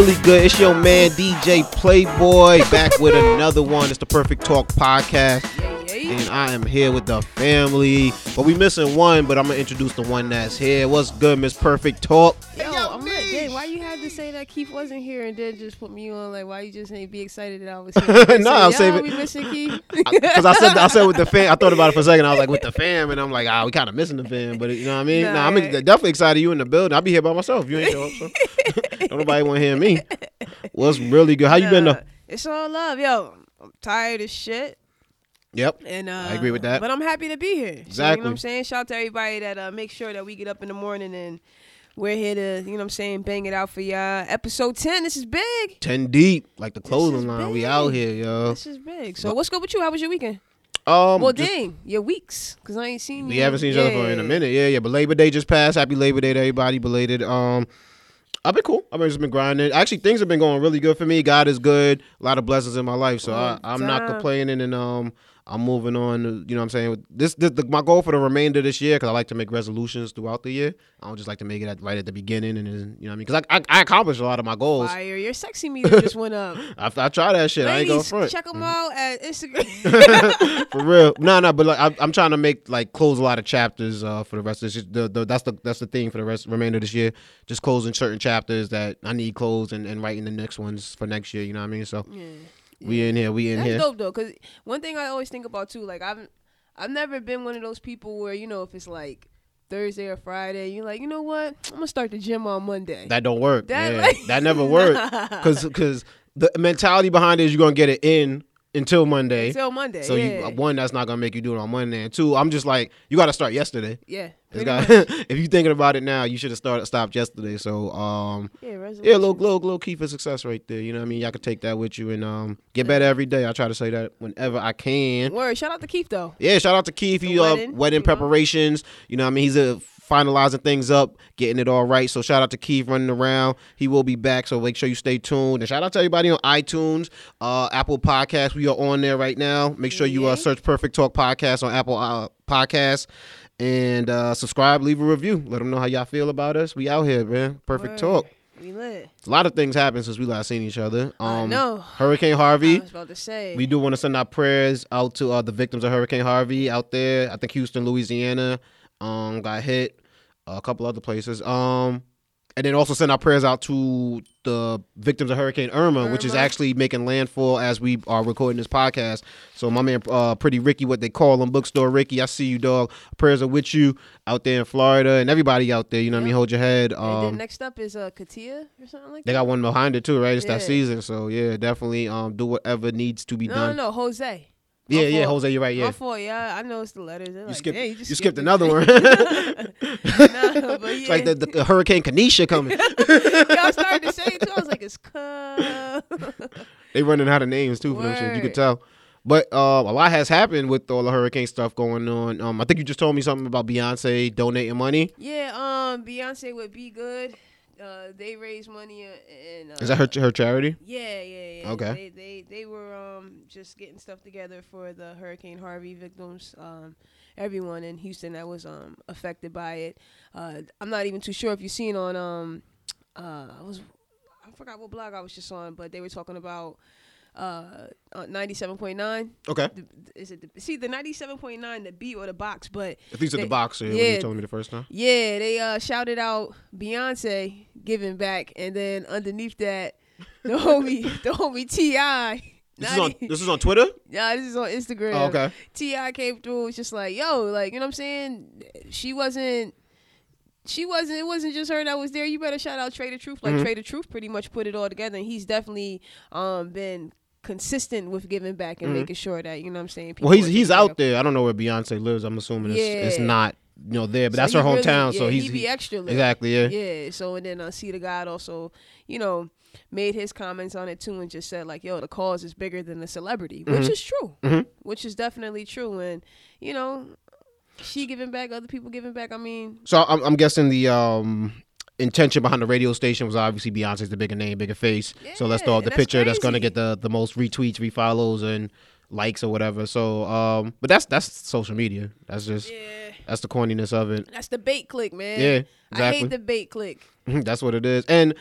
What's really good? It's your man DJ Playboy back with another one. It's the Perfect Talk podcast, and I am here with the family. But we missing one, but I'm gonna introduce the one that's here. What's good, Miss Perfect Talk? Yo, I'm like, dang, why you had to say that Keith wasn't here and then just put me on? Like, why you just ain't be excited that I was here? No, I'm Yo, saving- we missing Keith. Because I said I said with the fam. I thought about it for a second. I was like with the fam, and I'm like, ah, we kind of missing the fam. But you know what I mean? Nah, Nah, I'm right. definitely excited you in the building. I'll be here by myself. You ain't show up, so nobody want to hear me. What's really good? How you been though? It's all love, yo. I'm tired as shit, Yep. and uh, I agree with that. But I'm happy to be here. So, you know Exactly. what I'm saying? Shout out to everybody that uh, make sure that we get up in the morning and we're here to, you know what I'm saying, bang it out for y'all. Episode 10. This is big. Ten deep, like the clothing line. We out here, yo. This is big. So what's good with you? How was your weekend? Um, well, just- dang, your weeks, cause I ain't seen We you. haven't seen each other for in a minute. Yeah, yeah. But Labor Day just passed. Happy Labor Day to everybody. Belated. Um, I've been cool. I've been just been grinding. Actually, things have been going really good for me. God is good. A lot of blessings in my life. So I, I'm not complaining. And um, I'm moving on. to- You know what I'm saying? This, this the, my goal for the remainder of this year because I like to make resolutions throughout the year. I don't just like to make it at, right at the beginning and then you know what I mean? Because I, I I accomplished a lot of my goals. Fire, your sexy meter just went up. I, I try that shit. I ain't going Ladies, front. check them out at Instagram. for real. No, no, but like I'm, I'm trying to make like close a lot of chapters uh, for the rest of this. The, the, that's the that's the thing for the rest remainder of this year. Just closing certain chapters that I need closed and, and writing the next ones for next year. You know what I mean? So yeah. We in here. We in That's here. dope though, cause one thing I always think about too, like I've I've never been one of those people where you know if it's like Thursday or Friday, you're like, you know what, I'm gonna start the gym on Monday. That don't work. That, like- that never worked. Because because the mentality behind it is you're gonna get it in until Monday. Until Monday. so yeah. you one that's not gonna make you do it on Monday, and two I'm just like you got to start yesterday. yeah. Got- if you're thinking about it now, you should have started stopped yesterday. So um Yeah, Yeah, little, little, little key for success right there. You know what I mean? Y'all can take that with you and um get better every day. I try to say that whenever I can. Word. Shout out to Keith though. Yeah, shout out to Keith. The He uh, wedding, wedding you know? preparations. You know what I mean? He's uh, finalizing things up, getting it all right. So shout out to Keith running around. He will be back. So make sure you stay tuned. And shout out to everybody on iTunes, uh, Apple Podcasts. We are on there right now. Make sure you uh, search Perfect Talk Podcast on Apple uh, Podcasts. And uh, subscribe, leave a review. Let them know how y'all feel about us. We out here, man. Perfect Word. Talk. We lit. A lot of things happened since we last seen each other. I Um, know. Hurricane I Harvey. was about to say. We do want to send our prayers out to uh, the victims of Hurricane Harvey out there. I think Houston, Louisiana, um, got hit. A couple other places. Um, and then also send our prayers out to the victims of Hurricane Irma, which is actually making landfall as we are recording this podcast. So my man, uh, Pretty Ricky, what they call him, Bookstore Ricky, I see you, dog. Prayers are with you out there in Florida and everybody out there. You know what I mean? Hold your head. and then Um, next up is uh Katia or something like they that. They got one behind it too, right? It's that season, so yeah, definitely um do whatever needs to be no, done. no, no, Jose. Yeah, yeah. Jose, you're right. Yeah, My fault, yeah. I know it's the letters. They're you like, skipped. "Damn, you, just skipped it." another one. It's yeah. like the, the Hurricane Kanisha coming. yeah, I started to say it too. I was like, it's cuh. they running out of names too for them shit. You could tell. But uh, a lot has happened with all the hurricane stuff going on. Um, I think you just told me something about Beyonce donating money. yeah, um, Beyonce would be good. Uh, they raise money uh, and uh, Is that her her charity? Yeah, yeah, yeah. Okay. They they they were um just getting stuff together for the Hurricane Harvey victims. Um, everyone in Houston that was um affected by it. Uh, I'm not even too sure if you've seen on um uh I was I forgot what blog I was just on, but they were talking about uh, uh 97.9 Okay. the, is it the, see the 97.9 the beat or the box but At least at the box. Yeah, yeah. you told me the first time. yeah they uh shouted out beyonce giving back and then underneath that the homie the homie ti This is on this is on Twitter. yeah this is on instagram Oh, okay. ti came through it's just like yo like you know what i'm saying she wasn't she wasn't it wasn't just her that was there you better shout out Trae tha Truth like Mhm. Trae tha Truth pretty much put it all together and he's definitely um been consistent with giving back and Mhm. making sure that you know what i'm saying Well, he's he's out there. I don't know where Beyonce lives. I'm assuming it's, it's not you know there, but So that's he her really- hometown. so yeah, he's he be extra lit. exactly yeah. Yeah. So and then uh, see the God also, you know, made his comments on it too and just said like, yo, the cause is bigger than the celebrity, which Mhm. is true, Mhm. which is definitely true. And you know, she giving back, other people giving back. I mean, So I'm, I'm guessing the um, intention behind the radio station was obviously Beyonce's the bigger name, bigger face. so let's throw Yeah, up the that's picture that's going to get the, the most retweets, refollows, and likes or whatever. So, um, but that's that's social media. That's just yeah, that's the corniness of it. that's the bait click, man. Yeah, I hate the bait click. that's what it is. And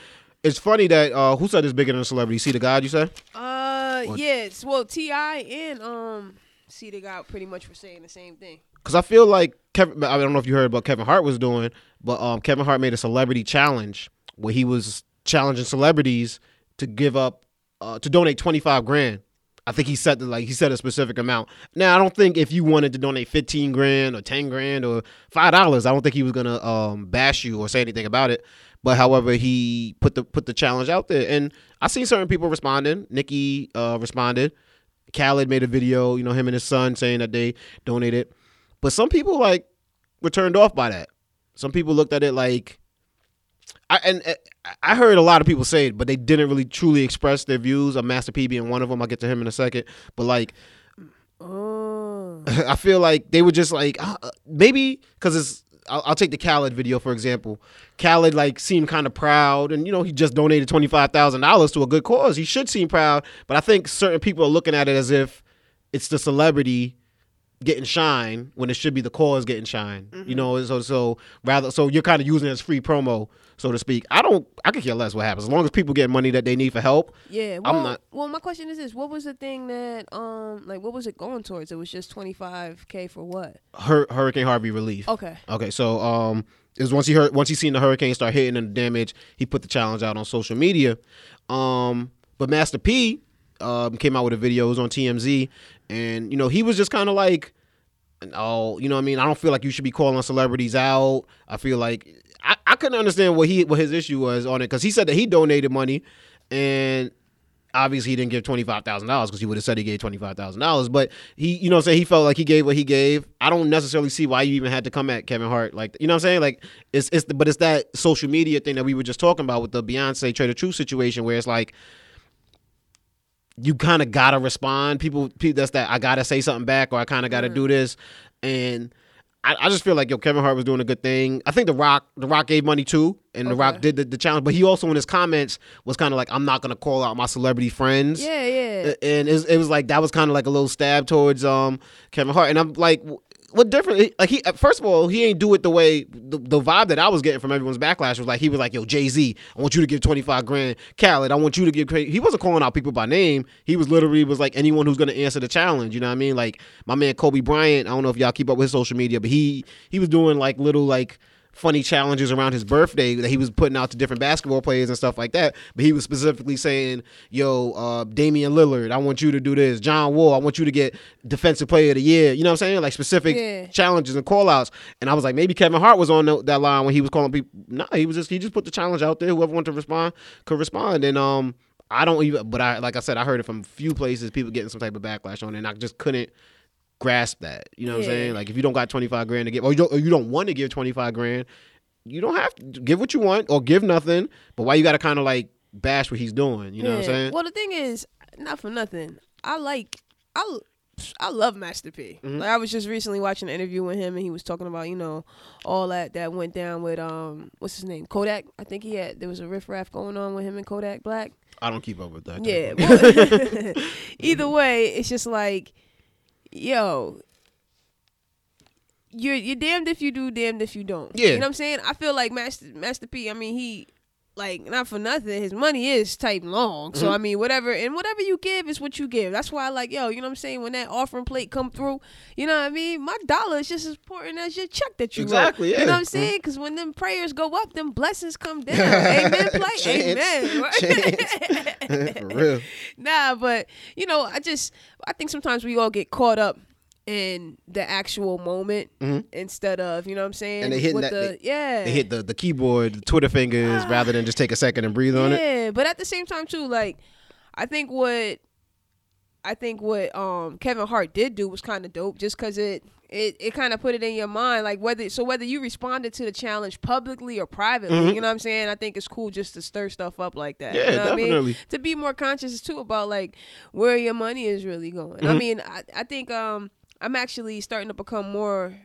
it's funny that uh, who said it's bigger than a celebrity? See the God, you said? Uh, What? yes. Well, Ti and um, see the God pretty much were saying the same thing. Because I feel like Kevin. I don't know if you heard about Kevin Hart was doing, but um, Kevin Hart made a celebrity challenge where he was challenging celebrities to give up uh, to donate twenty five grand. I think he said like he said a specific amount. Now I don't think if you wanted to donate fifteen grand or ten grand or five dollars, I don't think he was gonna um, bash you or say anything about it. But however, he put the put the challenge out there, and I seen certain people responding. Nicki uh, responded. Khaled made a video, you know, him and his son saying that they donated. But some people like were turned off by that. Some people looked at it like, I and uh, I heard a lot of people say it, but they didn't really truly express their views. Of Master P being one of them. I'll get to him in a second. But like, Oh. I feel like they were just like uh, maybe because it's. I'll, I'll take the Khaled video for example. Khaled like seemed kind of proud, and you know he just donated twenty five thousand dollars to a good cause. He should seem proud, but I think certain people are looking at it as if it's the celebrity getting shine when it should be the cause getting shine. You know, so so rather so you're kind of using it as free promo, so to speak. I don't. I could care less what happens as long as people get money that they need for help. Yeah. I'm Well, not- well, my question is this: What was the thing that um, like, what was it going towards? It was just twenty five k for what? Hur- Hurricane Harvey relief. Okay. Okay, so um, it was once he heard once he seen the hurricane start hitting and the damage, he put the challenge out on social media. Um, but Master P um, came out with a video. It was on TMZ, and you know he was just kind of like, oh, you know I mean. I don't feel like you should be calling celebrities out. I feel like I, I couldn't understand what he what his issue was on it because he said that he donated money, and obviously he didn't give twenty five thousand dollars because he would have said he gave twenty five thousand dollars. But he, you know, saying he felt like he gave what he gave. I don't necessarily see why you even had to come at Kevin Hart, like you know, what I'm saying like it's it's but it's that social media thing that we were just talking about with the Beyonce Trae tha Truth situation where it's like you kind of gotta respond. People, people, that's that I gotta say something back or I kind of gotta do this, and. I, I just feel like yo Kevin Hart was doing a good thing. I think the Rock the Rock gave money too, and the Rock did the, the challenge. But he also in his comments was kind of like I'm not gonna call out my celebrity friends Yeah, yeah. and it was, it was like that was kind of like a little stab towards um Kevin Hart, and I'm like, what different? Like he, uh, first of all, he ain't do it the way the, the vibe that I was getting from everyone's backlash was like he was like, yo, Jay Z, I want you to give twenty five grand, Khaled, I want you to give. cra-" He wasn't calling out people by name. He was literally was like anyone who's gonna answer the challenge. You know what I mean? Like my man Kobe Bryant. I don't know if y'all keep up with his social media, but he he was doing like little like funny challenges around his birthday that he was putting out to different basketball players and stuff like that. But he was specifically saying, "Yo, uh, Damian Lillard, I want you to do this. John Wall, I want you to get Defensive Player of the Year." You know what I'm saying? Like specific Yeah. challenges and call outs. And I was like, maybe Kevin Hart was on tho- that line when he was calling people. No, he was just he just put the challenge out there. Whoever wanted to respond could respond. And um, I don't even. But I like I said, I heard it from a few places. People getting some type of backlash on it, and I just couldn't grasp that. You know what I'm saying? Like if you don't got 25 grand to give, or you don't, or you don't want to give 25 grand, you don't have to give what you want or give nothing. But why you got to kind of like bash what he's doing? You know what I'm saying? Well, the thing is, not for nothing. I like I I love Master P. Mm-hmm. Like I was just recently watching an interview with him, and he was talking about you know all that that went down with um what's his name Kodak. I think he had there was a riff riffraff going on with him and Kodak Black. I don't keep up with that. Yeah. well, either way, it's just like, yo, you're you're damned if you do, damned if you don't. Yeah. You know what I'm saying? I feel like Master Master P. I mean, he like not for nothing. His money is tight and long. Mm-hmm. So I mean, whatever and whatever you give is what you give. That's why I like, yo, you know what I'm saying? When that offering plate come through, you know what I mean? My dollar is just as important as your check that you. Exactly, You know what I'm saying? Because when them prayers go up, them blessings come down. Amen. Play. Chance. Amen. For real. nah, but you know, I just I think sometimes we all get caught up in the actual moment instead of you know what I'm saying. Mm-hmm. And they with that- the yeah. They hit the, the keyboard, the Twitter fingers, rather than just take a second and breathe on it. Yeah, but at the same time too, like I think what I think what um Kevin Hart did do was kind of dope, just because it it, it kind of put it in your mind, like whether so whether you responded to the challenge publicly or privately, you know what I'm saying. I think it's cool just to stir stuff up like that. Mm-hmm. Yeah, you know what I mean? definitely. To be more conscious too about like where your money is really going. Mm-hmm. I mean, I, I think um I'm actually starting to become more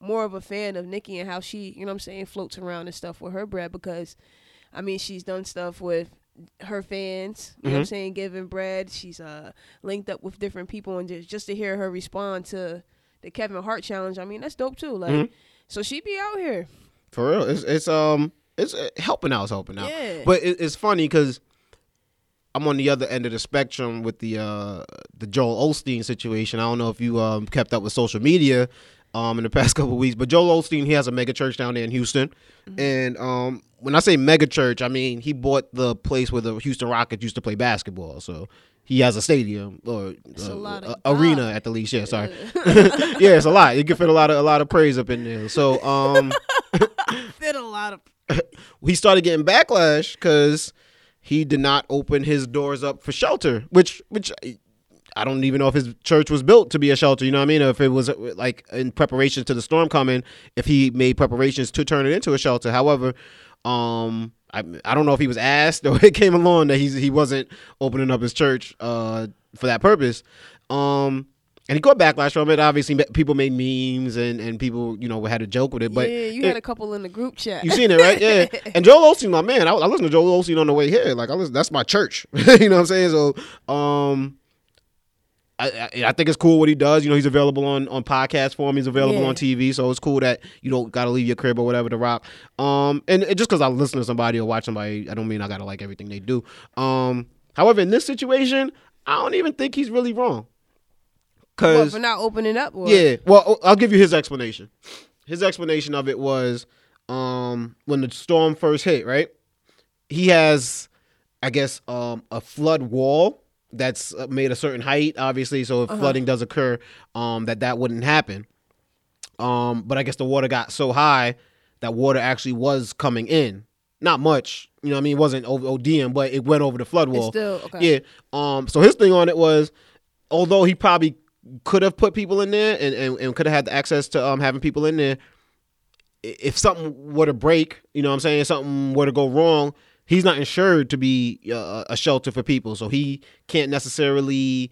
more of a fan of Nicki and how she, you know what I'm saying, floats around and stuff with her bread because I mean, she's done stuff with her fans, you know what I'm saying, giving bread. She's uh linked up with different people and just just to hear her respond to the Kevin Hart challenge, I mean, that's dope too. Like so she be out here. For real, it's, it's um, it's uh, helping out is helping out. Yeah. But it, it's funny because I'm on the other end of the spectrum with the uh, the Joel Osteen situation. I don't know if you um, kept up with social media um, in the past couple of weeks, but Joel Osteen he has a mega church down there in Houston, Mm-hmm. and um, when I say mega church, I mean he bought the place where the Houston Rockets used to play basketball. So he has a stadium or It's a uh, arena at the least. Yeah, sorry. yeah, it's a lot. You can fit a lot of a lot of praise up in there. So um. Fit a lot of. he started getting backlash because he did not open his doors up for shelter, which which I don't even know if his church was built to be a shelter. You know what I mean? If it was like in preparation to the storm coming, if he made preparations to turn it into a shelter. However, um. I, I don't know if he was asked or it came along that he's he wasn't opening up his church uh, for that purpose. Um, and he got backlash from it. Obviously, people made memes and, and people you know had a joke with it. But yeah, you it- had a couple in the group chat. you seen it, right? Yeah. And Joel Osteen, my man. I, I listen to Joel Osteen on the way here. Like I listen, that's my church. you know what I'm saying? So, um, I, I I think it's cool what he does. You know, he's available on on podcast form. He's available Yeah. on TV. So it's cool that you don't got to leave your crib or whatever to rock. Um, and it, just because I listen to somebody or watch somebody, I don't mean I gotta like everything they do. Um, however, in this situation, I don't even think he's really wrong. What, Cause for not opening up? Or? yeah. Well, I'll give you his explanation. His explanation of it was um, when the storm first hit, right? He has, I guess, um, a flood wall that's uh, made a certain height, obviously. So if flooding does occur, um, that that wouldn't happen. Um, but I guess the water got so high that water actually was coming in. Not much, you know. what I mean, it wasn't over ODM, but it went over the flood It's wall. still okay. Yeah. Um. So his thing on it was, although he probably could have put people in there and, and, and could have had the access to um having people in there, if something were to break, you know what I'm saying, if something were to go wrong, he's not insured to be uh, a shelter for people, so he can't necessarily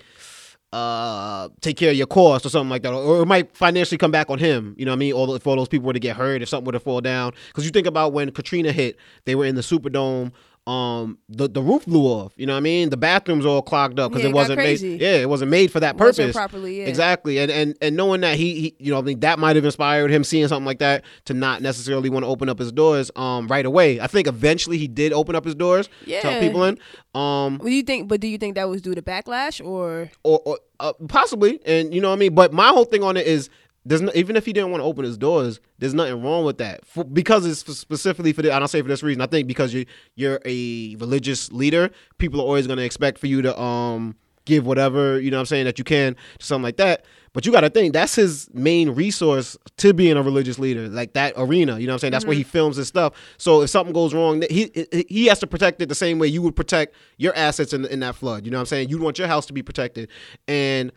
uh take care of your cost or something like that. Or it might financially come back on him you know what i mean all if all those people were to get hurt if something were to fall down. Because you think about when katrina hit they were in the superdome um the, the roof blew off you know what i mean the bathrooms all clogged up because Yeah, it it wasn't made yeah it wasn't made for that purpose properly, yeah. exactly and and and knowing that he, he you know I mean, that might have inspired him seeing something like that to not necessarily want to open up his doors um right away i think eventually he did open up his doors Yeah. people in um What do you think? But do you think that was due to backlash or? or, or uh, possibly, and you know what I mean. But my whole thing on it is, there's no, even if he didn't want to open his doors, there's nothing wrong with that. For, because it's specifically for the, I don't say for this reason. I think because you you're a religious leader, people are always going to expect for you to um give whatever you know what I'm saying that you can to something like that. But you got to think that's his main resource to being a religious leader, like that arena. You know what I'm saying? That's where he films his stuff. So if something goes wrong, he he- has to protect it the same way you would protect your assets in in that flood. You know what I'm saying? You want your house to be protected, and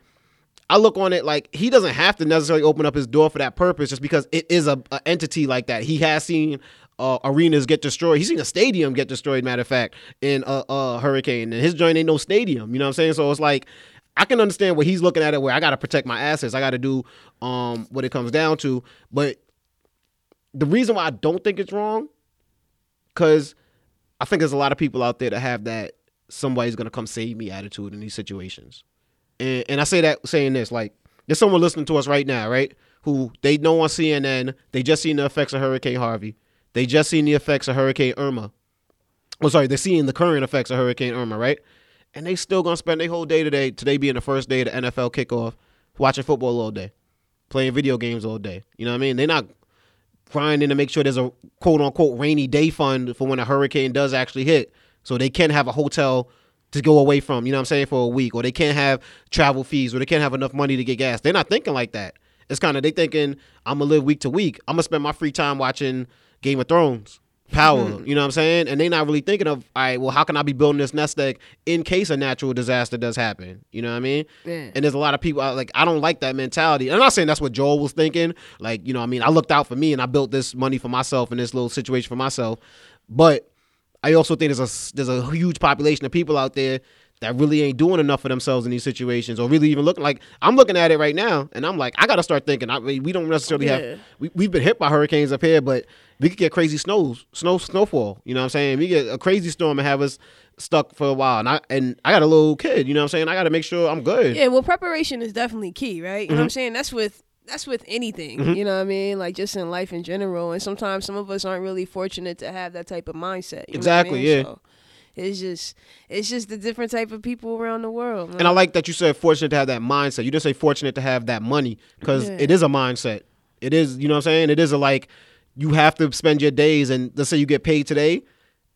I look on it like he doesn't have to necessarily open up his door for that purpose, just because it is a, a entity like that. He has seen uh, arenas get destroyed. He's seen a stadium get destroyed. Matter of fact, in a, a hurricane, and his joint ain't no stadium. You know what I'm saying? So it's like I can understand what he's looking at it where I got to protect my assets. I got to do um what it comes down to. But the reason why I don't think it's wrong, because I think there's a lot of people out there that have that somebody's gonna come save me attitude in these situations. And and I say that saying this, like there's someone listening to us right now, right? Who they know on CNN, they just seen the effects of Hurricane Harvey. They just seen the effects of Hurricane Irma. Oh, sorry, they're seeing the current effects of Hurricane Irma, right? And they still gonna spend their whole day today, today being the first day of the NFL kickoff, watching football all day, playing video games all day. You know what I mean? They're not grinding to make sure there's a quote unquote rainy day fund for when a hurricane does actually hit. So they can have a hotel to go away from, you know what I'm saying, for a week. Or they can't have travel fees or they can't have enough money to get gas. They're not thinking like that. It's kind of they thinking, I'm gonna live week to week. I'm gonna spend my free time watching Game of Thrones. Power, hmm. you know what I'm saying? And they're not really thinking of, all right, well, how can I be building this nest egg in case a natural disaster does happen? You know what I mean? Yeah. And there's a lot of people like I don't like that mentality. I'm not saying that's what Joel was thinking. Like, you know, what I mean, I looked out for me and I built this money for myself in this little situation for myself. But I also think there's a there's a huge population of people out there that really ain't doing enough for themselves in these situations, or really even looking like I'm looking at it right now, and I'm like, I got to start thinking. I mean, we don't necessarily Yeah. have we we've been hit by hurricanes up here, but we could get crazy snows, snow snowfall. You know what I'm saying? We get a crazy storm and have us stuck for a while, and I and I got a little kid. You know what I'm saying? I got to make sure I'm good. Yeah, well, preparation is definitely key, right? You know what Mm-hmm. I'm saying? That's with that's with anything, Mhm. you know what I mean? Like just in life in general. And sometimes some of us aren't really fortunate to have that type of mindset. what I Exactly, mean? yeah. So it's just it's just the different type of people around the world. And I like that you said fortunate to have that mindset. You didn't say fortunate to have that money because Yeah. it is a mindset. It is, you know what I'm saying? It is a like you have to spend your days and let's say you get paid today.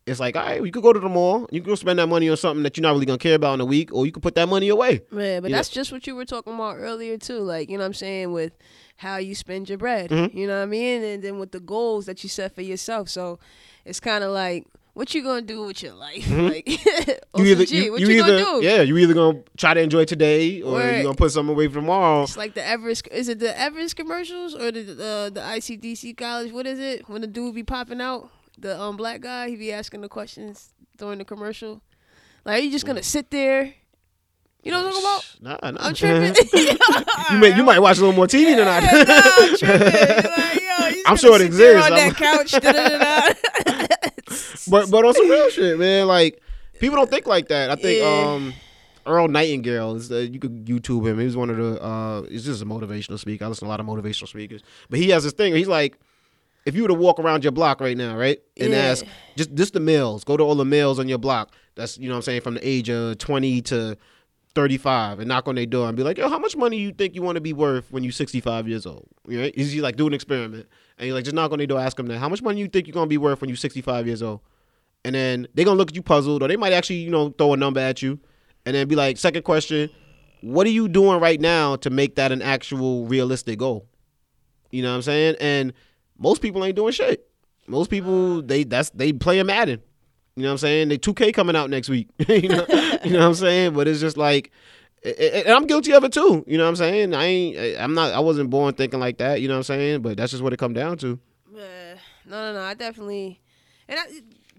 It's like, all right, you could go to the mall. You can go spend that money on something that you're not really gonna care about in a week, or you could put that money away. Yeah, but that's just what you were talking about earlier too. Like, you know what I'm saying, with how you spend your bread. Mhm. You know what I mean? And then with the goals that you set for yourself. So it's kinda like what you gonna do with your life? Mhm. Like You either, you, what you you, either, gonna do? yeah, you either gonna try to enjoy today, or you're gonna put something away for tomorrow. It's like the Everest. Is it the Everest commercials or the uh, the ICDC college? What is it? When the dude be popping out, the um black guy, he be asking the questions during the commercial. Like, are you just gonna sit there? You know what I'm talking about? Nah, nah. I'm tripping. you may, you might watch a little more TV than I do. I'm tripping. Like, yo, I'm sure it exists. On that couch. but but on some real shit, man. Like people don't think like that. I think Yeah. um Earl Nightingale is uh, you could YouTube him. He was one of the uh he's just a motivational speaker. I listen to a lot of motivational speakers. But he has this thing. He's like if you were to walk around your block right now, right? And Yeah. ask just just the males, go to all the males on your block. That's you know what I'm saying from the age of 20 to 35 and knock on their door and be like, "Yo, how much money you think you want to be worth when you're 65 years old?" Right? He's like do an experiment. And you like just knock on their door, ask them that. How much money you think you're gonna be worth when you're 65 years old? And then they're gonna look at you puzzled, or they might actually, you know, throw a number at you, and then be like, second question, what are you doing right now to make that an actual realistic goal? You know what I'm saying? And most people ain't doing shit. Most people they that's they play a Madden. You know what I'm saying? They 2K coming out next week. you know, you know what I'm saying? But it's just like and I'm guilty of it too. You know what I'm saying? I ain't I'm not I wasn't born thinking like that, you know what I'm saying? But that's just what it come down to. No, no, no. I definitely, and I,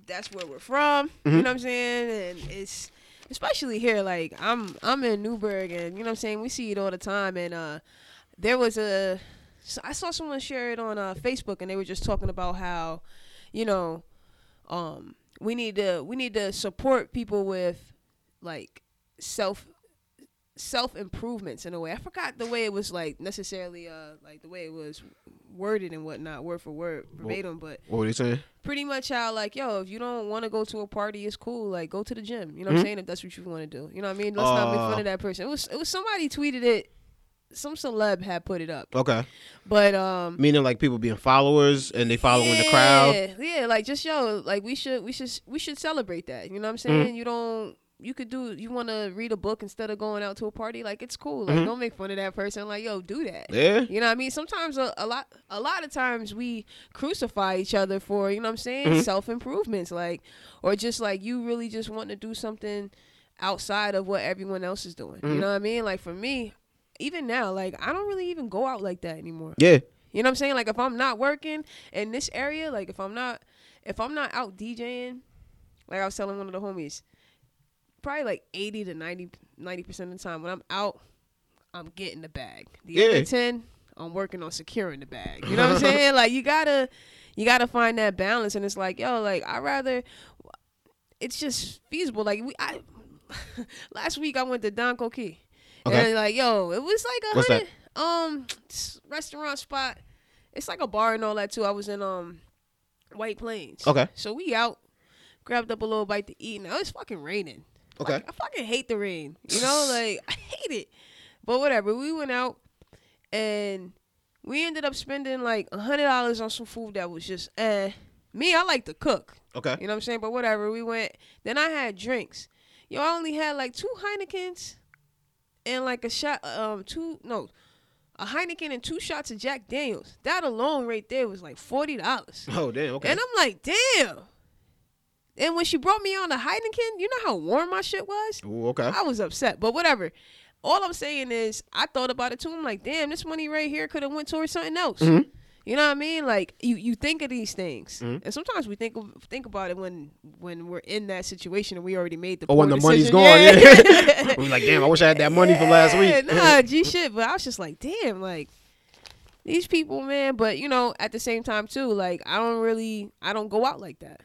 that's where we're from. Mhm. You know what I'm saying? And it's especially here. Like I'm, I'm in Newburgh, and you know what I'm saying. We see it all the time. And uh, there was a, so I saw someone share it on uh, Facebook, and they were just talking about how, you know, um, we need to we need to support people with like self self improvements in a way. I forgot the way it was like necessarily uh like the way it was worded and whatnot, word for word, verbatim, but What were they saying? pretty much how like, yo, if you don't want to go to a party, it's cool. Like go to the gym. You know what I'm Mhm. saying? If that's what you want to do. You know what I mean? Let's not make Uh, fun of that person. It was it was somebody tweeted it some celeb had put it up. Okay. But um Meaning like people being followers and they following the crowd. yeah, Yeah, like just yo, like we should we should we should celebrate that. You know what I'm Mm-hmm. saying? You don't you could do you want to read a book instead of going out to a party like it's cool like Mhm. don't make fun of that person like yo do that Yeah. you know what i mean sometimes a, a lot a lot of times we crucify each other for you know what i'm saying Mhm. self-improvements like or just like you really just want to do something outside of what everyone else is doing Mhm. you know what i mean like for me even now like i don't really even go out like that anymore Yeah. you know what I'm saying? Like if I'm not working in this area, like if I'm not if I'm not out DJing, like I was telling one of the homies, probably like 80 to 90 percent of the time when I'm out, I'm getting the bag. The Yeah. other 10, I'm working on securing the bag. You know what I'm saying? Like you gotta you gotta find that balance, and it's like yo, like I rather. It's just feasible. Like we, I last week I went to Don Coquille. Okay. And like, yo, it was like a What's hundred um restaurant spot. It's like a bar and all that too. I was in um White Plains. Okay. So we out, grabbed up a little bite to eat. Now it's fucking raining. Okay. Like, I fucking hate the rain. You know, like I hate it. But whatever. We went out and we ended up spending like a hundred dollars on some food that was just eh. Me, I like to cook. Okay. You know what I'm saying? But whatever. We went. Then I had drinks. Yo, I only had like two Heinekens and like a shot. Um, two no, a Heineken and two shots of Jack Daniels. That alone, right there, was like forty dollars. Oh damn. Okay. And I'm like, damn. And when she brought me on the Heineken, you know how warm my shit was. Ooh, okay. I was upset, but whatever. All I'm saying is, I thought about it too. I'm like, damn, this money right here could have went towards something else. Mhm. You know what I mean? Like you, you think of these things, Mhm. and sometimes we think of, think about it when when we're in that situation and we already made the. Or when the money's decision. gone. Yeah. Yeah. I'm like, damn. I wish I had that money from last week. nah, G shit. But I was just like, damn, like these people, man. But you know, at the same time too, like I don't really, I don't go out like that.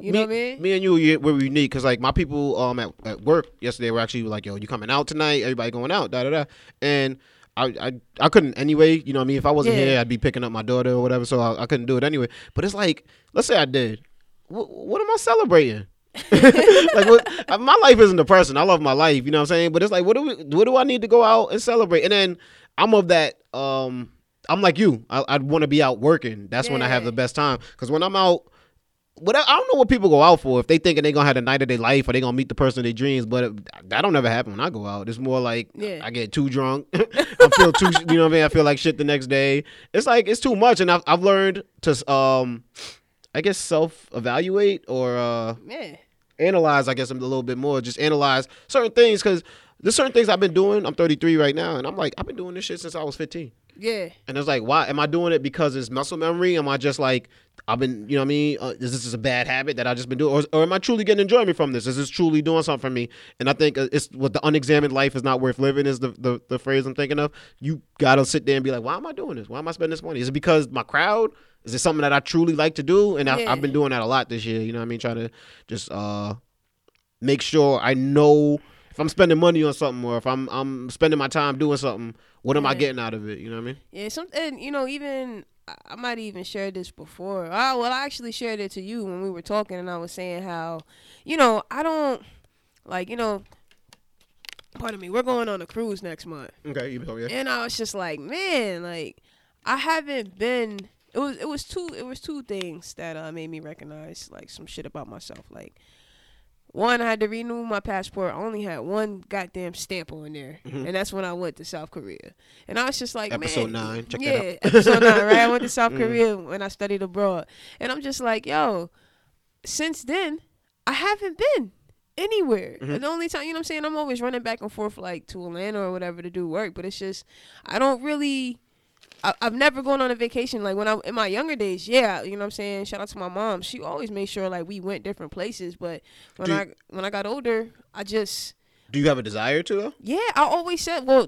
You know what I mean? Me and you, yeah, we're unique because like my people um at, at work yesterday were actually like, "Yo, you coming out tonight? Everybody going out?" Da da da. And I, I I couldn't anyway. You know what I mean? If I wasn't Yeah. here, I'd be picking up my daughter or whatever. So I, I couldn't do it anyway. But it's like, let's say I did. What, what am I celebrating? like what, my life isn't depressing. I love my life. You know what I'm saying? But it's like, what do we? What do I need to go out and celebrate? And then I'm of that. Um, I'm like you. I, I'd want to be out working. That's when I have the best time. Because when I'm out. What I don't know what people go out for if they thinking they gonna have the night of their life or they gonna meet the person of their dreams, but it, that don't ever happen when I go out. It's more like Yeah. I get too drunk. I feel too, you know what I mean. I feel like shit the next day. It's like it's too much, and I've I've learned to um, I guess self evaluate or uh Yeah. analyze. I guess a little bit more. Just analyze certain things because there's certain things I've been doing. I'm 33 right now, and I'm like I've been doing this shit since I was 15. Yeah. And it's like, why am I doing it because it's muscle memory? Am I just like I've been, you know what I mean? Uh, is this is a bad habit that I just been doing, or, or am I truly getting enjoyment from this? Is this truly doing something for me? And I think uh, it's what the unexamined life is not worth living is the, the the phrase I'm thinking of. You gotta sit there and be like, why am I doing this? Why am I spending this money? Is it because my crowd? Is it something that I truly like to do? And I, Yeah. I've been doing that a lot this year. You know what I mean? Trying to just uh make sure I know if I'm spending money on something or if I'm I'm spending my time doing something, what am I getting out of it? You know what I mean? Yeah, something you know, even I- might even share this before. I, well, I actually shared it to you when we were talking, and I was saying how, you know, I don't like, you know, pardon me, we're going on a cruise next month, Okay, you yeah. and I was just like, man, like I haven't been. It was it was two it was two things that uh, made me recognize like some shit about myself. Like one, I had to renew my passport. I only had one goddamn stamp on there, Mhm. and that's when I went to South Korea. And I was just like, Episode man, nine. Check that yeah, out. episode nine, right? I went to South Mhm. Korea when I studied abroad, and I'm just like, yo, since then, I haven't been anywhere. Mhm. The only time, you know what I'm saying, I'm always running back and forth like to Atlanta or whatever to do work, but it's just I don't really. I, I've never gone on a vacation like when I in my younger days. Yeah, you know what I'm saying. Shout out to my mom. She always made sure like we went different places. But when Do- I when I got older, I just Do you have a desire to though? yeah, I always said, well,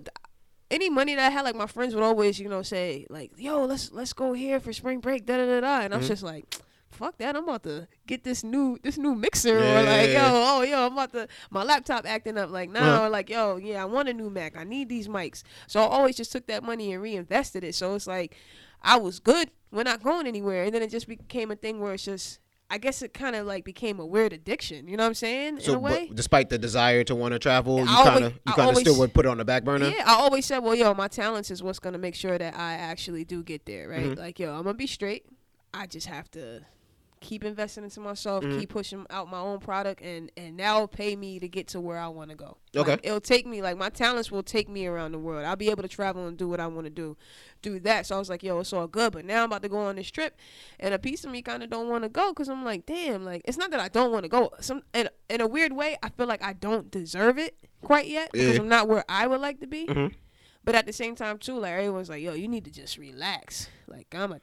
any money that I had, like my friends would always, you know, say like, "Yo, let's let's go here for spring break." Da da da da. And I'm Mhm. just like, "Fuck that! I'm about to get this new this new mixer." Yeah, or like, "Yo, oh yo, I'm about to my laptop acting up." Like now, like, "Yo, yeah, I want a new Mac. I need these mics." So I always just took that money and reinvested it. So it's like I was good. We're not going anywhere, and then it just became a thing where it's just. I guess it kind of like became a weird addiction. You know what I'm saying? In So, a way. despite the desire to want to travel, you kind of you kind of still would put it on the back burner. Yeah, I always said, well, yo, my talents is what's gonna make sure that I actually do get there, right? Mhm. Like, yo, I'm gonna be straight. I just have to keep investing into myself, Mhm. keep pushing out my own product, and and that'll pay me to get to where I want to go. Okay. Like, it'll take me like my talents will take me around the world. I'll be able to travel and do what I want to do, do that. So I was like, yo, it's all good. But now I'm about to go on this trip, and a piece of me kind of don't want to go because I'm like, damn, like it's not that I don't want to go. Some in in a weird way, I feel like I don't deserve it quite yet because Yeah. I'm not where I would like to be. Mhm. But at the same time, too, like everyone's like, "Yo, you need to just relax." Like I'm at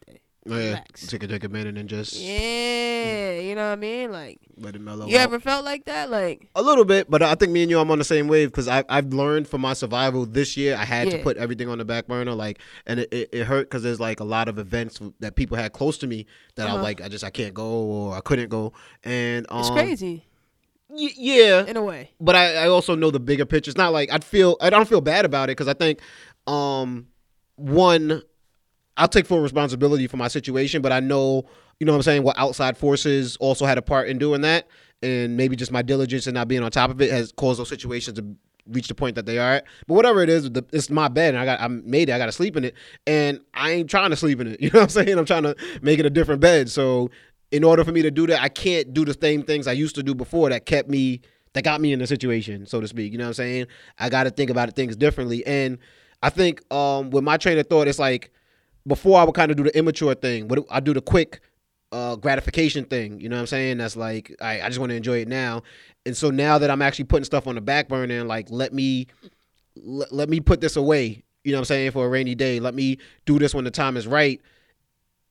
Oh, yeah, relax. take a take a minute and just Yeah, you know what I mean. Like, let it mellow. you out. ever felt like that? Like, A little bit, but I think me and you, I'm on the same wave because I I've learned from my survival this year. I had to put everything on the back burner, like, and it, it, it hurt because there's like a lot of events that people had close to me that I Uh-huh. was like I just I can't go or I couldn't go, and um, it's crazy y- yeah, in a way. but I, I also know the bigger picture. It's not like I'd feel I don't feel bad about it because I think um one I'll take full responsibility for my situation, but I know you know what I'm saying what outside forces also had a part in doing that, and maybe just my diligence and not being on top of it has caused those situations to reach the point that they are at. But whatever it is, it's my bed, and I got I made it. I got to sleep in it, and I ain't trying to sleep in it. You know what I'm saying? I'm trying to make it a different bed. So in order for me to do that, I can't do the same things I used to do before that kept me that got me in the situation, so to speak. You know what I'm saying? I got to think about it, things differently. And I think um, with my train of thought, it's like before I would kind of do the immature thing. But I do the quick uh, gratification thing. You know what I'm saying? That's like I, I just want to enjoy it now. And so now that I'm actually putting stuff on the back burner and like let me let me put this away. You know what I'm saying for a rainy day. Let me do this when the time is right.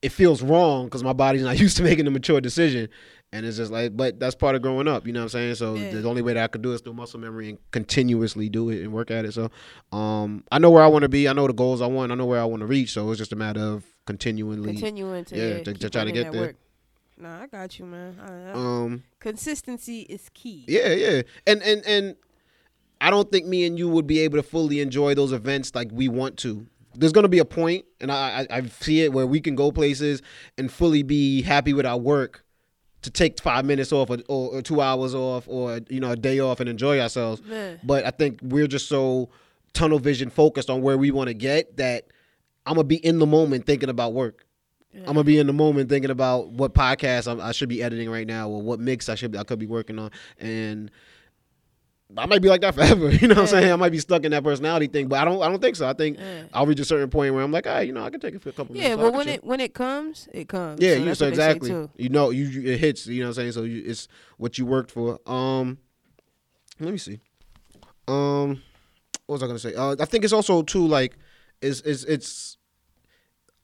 It feels wrong because my body's not used to making a mature decision. And it's just like, but that's part of growing up, you know what I'm saying? So Yeah. the only way that I could do it is through muscle memory and continuously do it and work at it. So um I know where I want to be. I know the goals I want. I know where I want to reach. So it's just a matter of continually Continuing to yeah, yeah, to- to try to get there. Work. Nah, I got you, man. I, um consistency is key. Yeah, yeah, and and and I don't think me and you would be able to fully enjoy those events like we want to. There's gonna be a point, and I, I I see it where we can go places and fully be happy with our work to take five minutes off or, or, or two hours off or you know a day off and enjoy ourselves. Man. But I think we're just so tunnel vision focused on where we want to get that I'm gonna be in the moment thinking about work. I'm gonna be in the moment thinking about what podcast I'm, I should be editing right now or what mix I should be, I could be working on, and I might be like that forever. You know what I'm saying? I might be stuck in that personality thing, but I don't. I don't think so. I think Yeah. I'll reach a certain point where I'm like, ah, you know, I can take it for a couple Yeah, minutes. well, I when chill." it when it comes, it comes. Yeah, So you so what they say, exactly. You know, you, you it hits. You know what I'm saying? So you, it's what you worked for. Um, let me see. Um, what was I gonna say? Uh, I think it's also too like, is is it's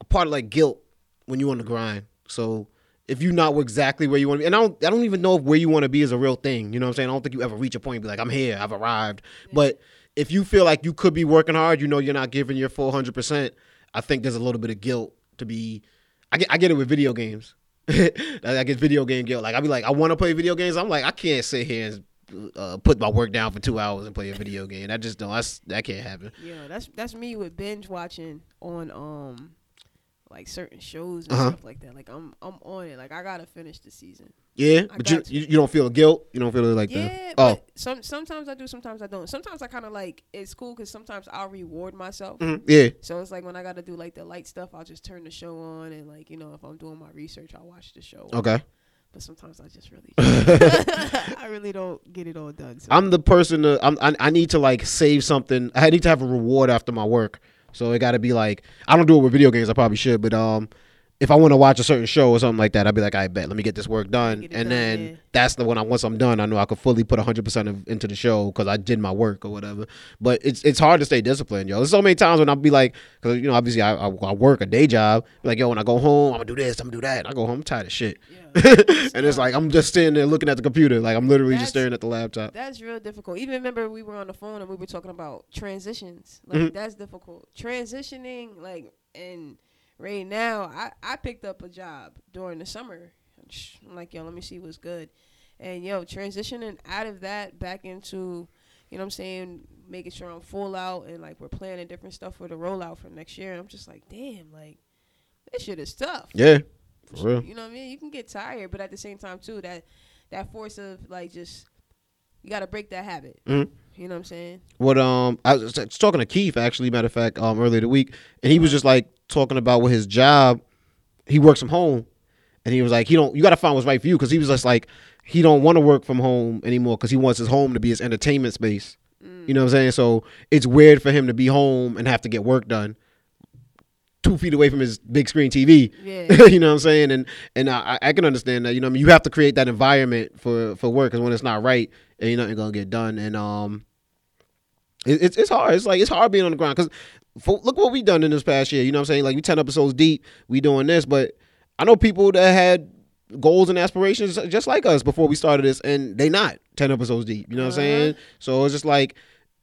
a part of like guilt when you on the grind. So if you not exactly where you want to be, and I don't, I don't even know if where you want to be is a real thing. You know what I'm saying? I don't think you ever reach a point and be like, I'm here, I've arrived. But if you feel like you could be working hard, you know you're not giving your full hundred percent. I think there's a little bit of guilt to be. I get, I get it with video games. I get video game guilt. Like I be like, I want to play video games. I'm like, I can't sit here and uh, put my work down for two hours and play a video game. That just don't. That's that can't happen. Yeah, that's that's me with binge watching on um like certain shows and Uh-huh. stuff like that. Like I'm I'm on it. Like I gotta finish the season. Yeah, I but you, you. you don't feel guilt. You don't feel like yeah, that. Oh, but some sometimes I do, sometimes I don't. Sometimes I kind of like it's cool because sometimes I'll reward myself. mhm, yeah. So it's like when I gotta do like the light stuff, I'll just turn the show on and like you know if I'm doing my research, I'll watch the show. Okay. But sometimes I just really, I really don't get it all done. So. I'm the person to, I'm, I, I need to like save something. I need to have a reward after my work. So it got to be like I don't do it with video games. I probably should, but um, if I want to watch a certain show or something like that, I'd be like, I bet let me get this work done, and done, then yeah. that's the one. I once I'm done, I know I could fully put 100 percent into the show because I did my work or whatever. But it's it's hard to stay disciplined, yo. There's so many times when I'll be like, because you know obviously I, I I work a day job, like yo, when I go home, I'm gonna do this, I'm gonna do that. I go home, I'm tired of shit, Yeah. and it's like I'm just sitting there looking at the computer, like I'm literally just staring at the laptop. That's real difficult. Even remember we were on the phone and we were talking about transitions. Like Mhm. that's difficult. Transitioning, like and right now, I I picked up a job during the summer. I'm like, yo, let me see what's good. And yo, transitioning out of that back into, you know what I'm saying, making sure I'm full out and like we're planning different stuff for the rollout for next year. And I'm just like, damn, like this shit is tough. Yeah, for real. You know what I mean? You can get tired, but at the same time too, that that force of like just you got to break that habit. Mhm. You know what I'm saying? What um I was talking to Keith actually, matter of fact, um earlier the week, and he was just like talking about what his job. He works from home, and he was like, he don't. You got to find what's right for you because he was just like, he don't want to work from home anymore because he wants his home to be his entertainment space. You know what I'm saying? So it's weird for him to be home and have to get work done two feet away from his big screen TV. Yeah. you know what I'm saying? And and I, I can understand that. You know, what I mean, you have to create that environment for for work because when it's not right, ain't nothing gonna get done. And um, it, it's it's hard. It's like it's hard being on the ground because look what we've done in this past year. You know what I'm saying? Like we ten episodes deep, we doing this, but I know people that had goals and aspirations just like us before we started this, and they not ten episodes deep. You know what I'm saying? So it's just like.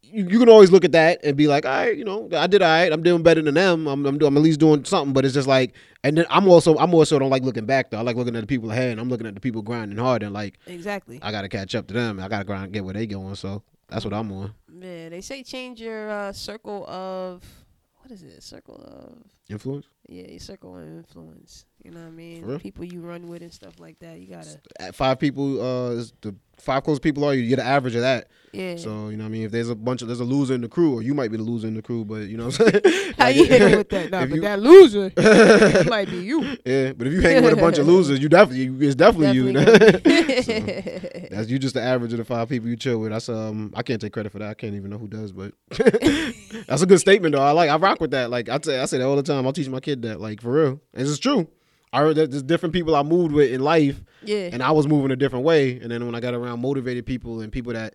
You, you can always look at that and be like, all right, you know, I did all right. I'm doing better than them. I'm, I'm, doing, I'm at least doing something. But it's just like, and then I'm also, I'm also don't like looking back though. I like looking at the people ahead. And I'm looking at the people grinding hard and like, Exactly. I gotta catch up to them. I gotta grind, and get where they going. So that's what I'm on. Yeah, they say change your uh, circle of what is it? Circle of Influence. yeah, your circle of influence. You know what I mean? People you run with and stuff like that. You gotta At five people, uh, the five close people are you You get an average of that. yeah. So you know what I mean. If there's a bunch of there's a loser in the crew, or you might be the loser in the crew, but you know what I'm saying. How Like, you hit 'em with that? Nah, but you- that loser that might be you. Yeah, but if you hang with a bunch of losers, you definitely it's definitely, you. Definitely So, that's you just the average of the five people you chill with. That's um I can't take credit for that. I can't even know who does, but that's a good statement though. I like I rock with that. Like I say I say that all the time. I'll teach my kid that. Like for real, and it's true. I heard that there's different people I moved with in life, yeah. and I was moving a different way. And then when I got around motivated people and people that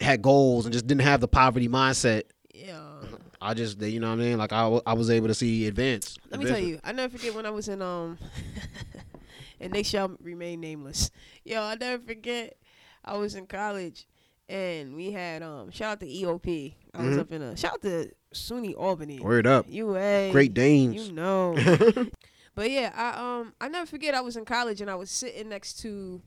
had goals and just didn't have the poverty mindset, yeah. I just you know what I mean. Like I, I was able to see advance. Let me tell you, I never forget when I was in um, and they shall remain nameless. Yo, I never forget. I was in college, and we had um, shout out to EOP. I was Mhm. up in a shout out to SUNY Albany. Word up, UA. Great Danes. You know. but yeah, I um, I never forget. I was in college, and I was sitting next to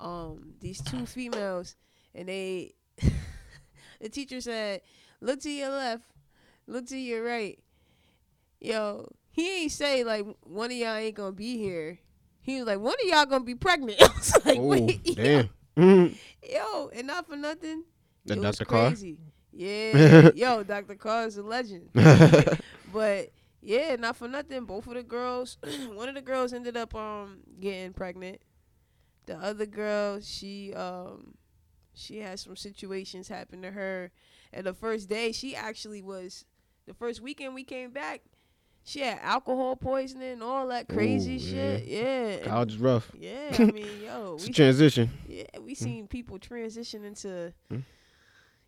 um these two females, and they. the teacher said, "Look to your left, look to your right." Yo, he ain't say like one of y'all ain't gonna be here. He was like, one of y'all gonna be pregnant. I was like, Oh, wait, damn. Mhm. yo, and not for nothing. That it was Dr. Carr? Yeah, yo, Dr. Carr is a legend. But yeah, not for nothing. Both of the girls, one of the girls ended up um getting pregnant. The other girl, she um she had some situations happen to her. And the first day, she actually was the first weekend we came back. She had alcohol poisoning and all that crazy Ooh, shit. Yeah. and- College is rough. yeah, I mean, yo, It's a we transition. yeah, we seen people transition into, Mm.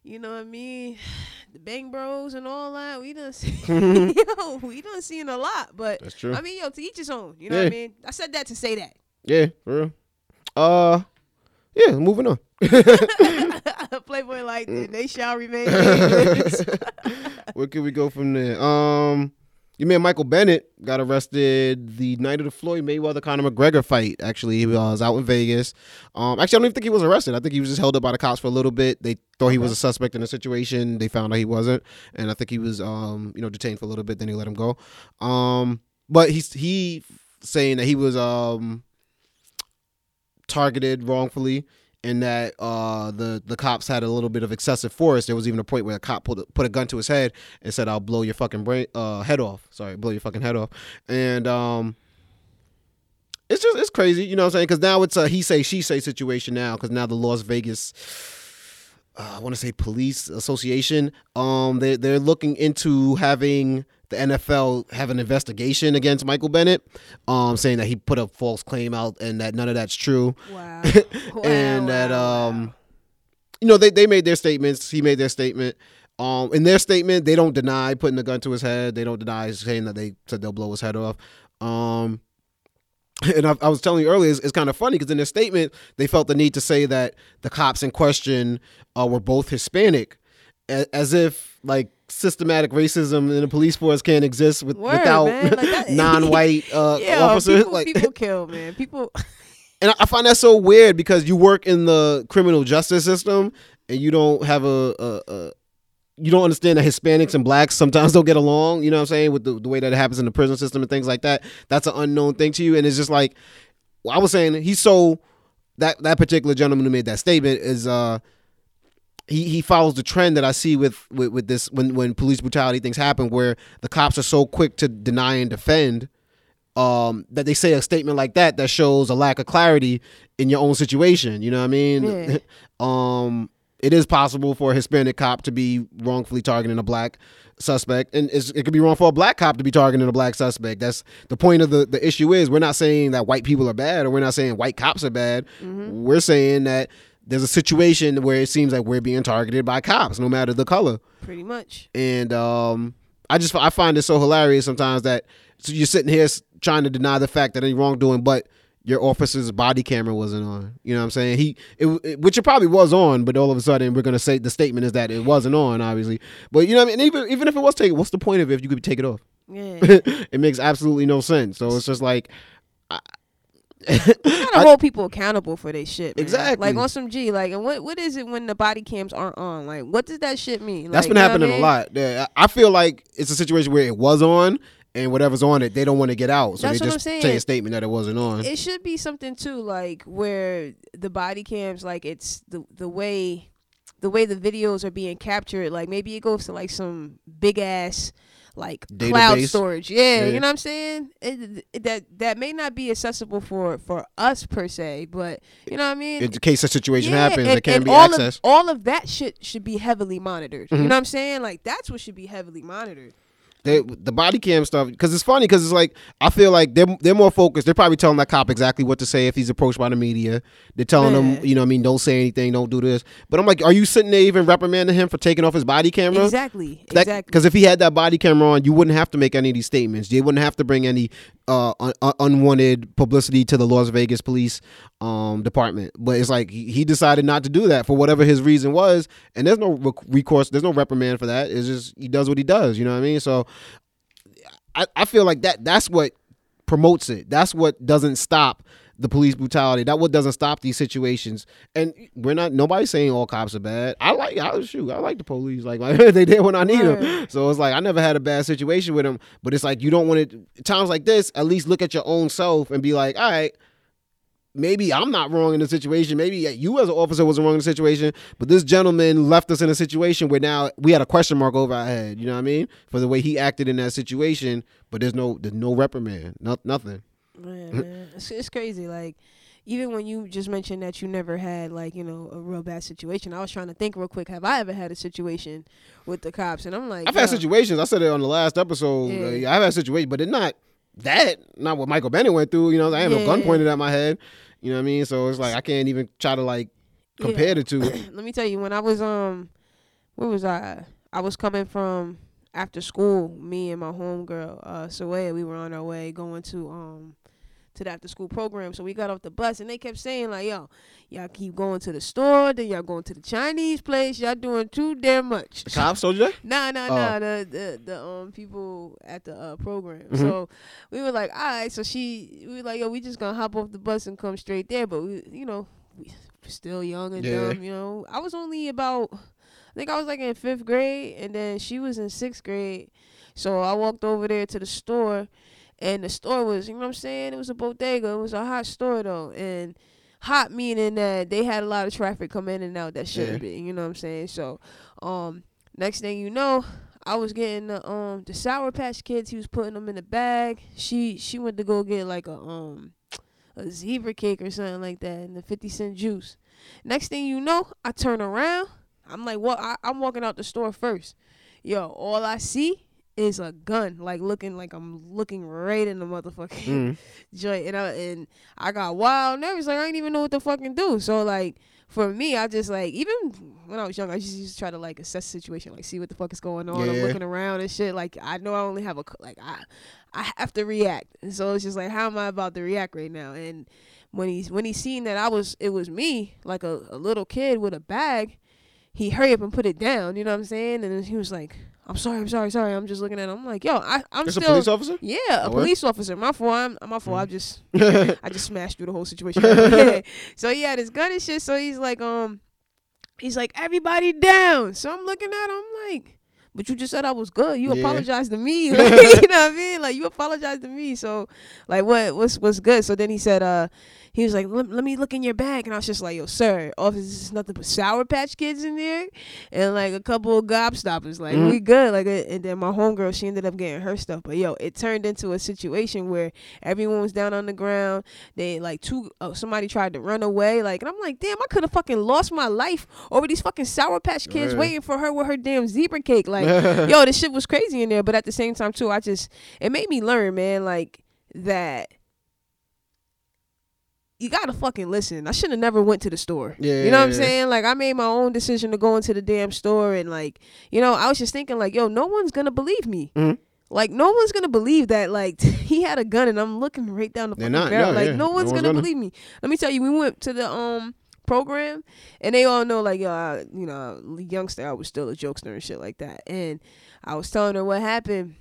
You know what I mean, the Bang Bros and all that. We done see, yo, we done seen a lot. But That's true. I mean, yo, to each his own. You know what I mean? I said that to say that. yeah, for real. Uh, yeah, moving on. Playboy like Mm. They shall remain. Where can we go from there? Um, your man Michael Bennett got arrested the night of the Floyd Mayweather Conor McGregor fight. Actually, he was out in Vegas. Um, actually, I don't even think he was arrested. I think he was just held up by the cops for a little bit. They thought he was a suspect in the situation. They found out he wasn't, and I think he was, um, you know, detained for a little bit. Then they let him go. Um, but he's he saying that he was um targeted wrongfully and that uh, the the cops had a little bit of excessive force. There was even a point where a cop put a, put a gun to his head and said, "I'll blow your fucking brain uh, head off." Sorry, blow your fucking head off. And um, it's just it's crazy, you know what I'm saying? Because now it's a he say she say situation now. Because now the Las Vegas. Uh, I want to say police association. Um, they they're looking into having the NFL have an investigation against Michael Bennett, um, saying that he put a false claim out and that none of that's true. Wow. and Wow, that um wow. you know they, they made their statements. He made their statement. Um in their statement they don't deny putting the gun to his head. They don't deny saying that they said they'll blow his head off. Um and I, I was telling you earlier, it's, it's kind of funny because in their statement, they felt the need to say that the cops in question uh, were both Hispanic, a- as if like systematic racism in the police force can't exist with, Word, without. Like non-white uh, Yeah, officers. people, like, people kill, man. People. and I- find that so weird because you work in the criminal justice system and you don't have a, a, a you don't understand that Hispanics and blacks sometimes don't get along, you know what I'm saying, with the, the way that it happens in the prison system and things like that. That's an unknown thing to you. And it's just like I was saying, he's so that that particular gentleman who made that statement is uh he, he follows the trend that I see with, with, with this when, when police brutality things happen where the cops are so quick to deny and defend um, that they say a statement like that that shows a lack of clarity in your own situation. You know what I mean? Yeah. um, it is possible for a Hispanic cop to be wrongfully targeting a black suspect, and it's, it could be wrong for a black cop to be targeting a black suspect. That's the point of the the issue. Is we're not saying that white people are bad, or we're not saying white cops are bad. We're saying that there's a situation where it seems like we're being targeted by cops, no matter the color Pretty much. and um, I just I find it so hilarious sometimes that so you're sitting here trying to deny the fact that any wrongdoing, but your officer's body camera wasn't on. You know what I'm saying? He, it, it- which it probably was on, but all of a sudden we're gonna say the statement is that it wasn't on, obviously. But you know what I mean? Even even if it was taken, what's the point of it if you could take it off? Yeah. it makes absolutely no sense. So it's just like. You gotta hold people accountable for their shit. Man. Exactly. Like on some G. Like, and what what is it when the body cams aren't on? Like, what does that shit mean? That's like, been what I happening mean? a lot. Yeah, I feel like it's a situation where it was on, and whatever's on it, they don't want to get out, so That's they what I'm just say a statement that it wasn't on. It should be something too, like where the body cams, like it's the the way the way the videos are being captured. Like maybe it goes to like some big ass like cloud storage. Yeah, Yeah. you know what I'm saying. It, it- that that may not be accessible for for us per se, but you know what I mean. in case a situation Yeah, happens, and, it can be all accessed. Of, all of that shit should be heavily monitored. Mhm. You know what I'm saying? Like that's what should be heavily monitored. They, the body cam stuff because it's funny because it's like I feel like they're they're more focused. They're probably telling that cop exactly what to say if he's approached by the media. They're telling Yeah. him, you know, what I mean, don't say anything, don't do this. But I'm like, are you sitting there even reprimanding him for taking off his body camera? Exactly. Exactly. Because if he had that body camera on, you wouldn't have to make any of these statements. They wouldn't have to bring any uh, un- un- unwanted publicity to the Las Vegas police um, department. But it's like he, he decided not to do that for whatever his reason was, and there's no recourse, there's no reprimand for that. It's just he does what he does. You know what I mean? So I, I feel like that that's what promotes it. That's what doesn't stop the police brutality. That what doesn't stop these situations. And we're not nobody's saying all cops are bad. I like I shoot, I like the police. Like, like they did when I need them. So it's like I never had a bad situation with them. But it's like you don't want to times like this, at least look at your own self and be like, all right, maybe I'm not wrong in the situation. Maybe you as an officer wasn't wrong in the situation, but this gentleman left us in a situation where now we had a question mark over our head. You know what I mean? For the way he acted in that situation, but there's no there's no reprimand, no, nothing. Man, man. It's, it's crazy. Like, even when you just mentioned that you never had like you know a real bad situation, I was trying to think real quick. Have I ever had a situation with the cops? And I'm like, I've had situations. I said it on the last episode. Yeah. I've had situations, but it's not that. Not what Michael Bennett went through. You know, I have a gun pointed at my head. You know what I mean? So it's like I can't even try to like compare Yeah. the two. Let me tell you, when I was um, where was I? I was coming from after school. Me and my homegirl, uh, Soea, we were on our way going to um. To the after school program, so we got off the bus and they kept saying like, "Yo, y'all keep going to the store, then y'all going to the Chinese place. Y'all doing too damn much." The cops told you that? Nah, nah, Oh. nah. The, the the um people at the uh, program. Mhm. So we were like, all right. So she, we were like, yo, we just gonna hop off the bus and come straight there. But we, you know, we still young and Yeah. dumb. You know, I was only about, I think I was like in fifth grade, and then she was in sixth grade. So I walked over there to the store, and the store was, you know what I'm saying? It was a bodega. It was a hot store though, and hot meaning that they had a lot of traffic come in and out that shouldn't be. You know what I'm saying? So, um, next thing you know, I was getting the um the Sour Patch Kids. He was putting them in the bag. She she went to go get like a um a zebra cake or something like that and the fifty cent juice. Next thing you know, I turn around. I'm like, well, I, I'm walking out the store first. Yo, all I see is a gun, like looking like I'm looking right in the motherfucking Mm. joint, and I and I got wild nervous. Like I didn't even know what to fucking do. So like for me, I just like even when I was young, I just used to try to like assess the situation, like see what the fuck is going on. I'm looking around and shit. Like I know I only have a like I I have to react, and so it's just like how am I about to react right now? And when he's when he seen that I was it was me, like a, a little kid with a bag, he hurry up and put it down. You know what I'm saying? And he was like, "I'm sorry, I'm sorry, sorry." I'm just looking at him. I'm like, "Yo, I I'm It's a still." police officer? yeah, a Oh, police officer. My fault. I'm, my fault. Mm. I just I just smashed through the whole situation. yeah. So he had his gun and shit. So he's like, um, he's like, everybody down. So I'm looking at him. I'm like, but you just said I was good. You Yeah. apologized to me. Like, you know what I mean? Like you apologized to me. So like, what what's what's good? So then he said, uh, he was like, let, let me look in your bag, and I was just like, yo, sir, office is nothing but Sour Patch Kids in there, and like a couple of gobstoppers. Like Mhm. we good. Like, uh, and then my homegirl, she ended up getting her stuff. But yo, it turned into a situation where everyone was down on the ground. They like two, uh, somebody tried to run away. Like, and I'm like, damn, I could have fucking lost my life over these fucking Sour Patch Kids Yeah. waiting for her with her damn zebra cake. Like, yo, this shit was crazy in there. But at the same time, too, I just it made me learn, man, like that. You gotta fucking listen. I should have never went to the store. Yeah, you know what I'm saying? Like I made my own decision to go into the damn store, and like, you know, I was just thinking, like, yo, no one's gonna believe me. Mhm. Like, no one's gonna believe that, like, he had a gun, and I'm looking right down the They're fucking not, barrel. no, like, yeah. no No one's, one's gonna, gonna. believe me. Let me tell you, we went to the um program, and they all know, like, yo, I, you know, youngster, I was still a jokester and shit like that, and I was telling her what happened.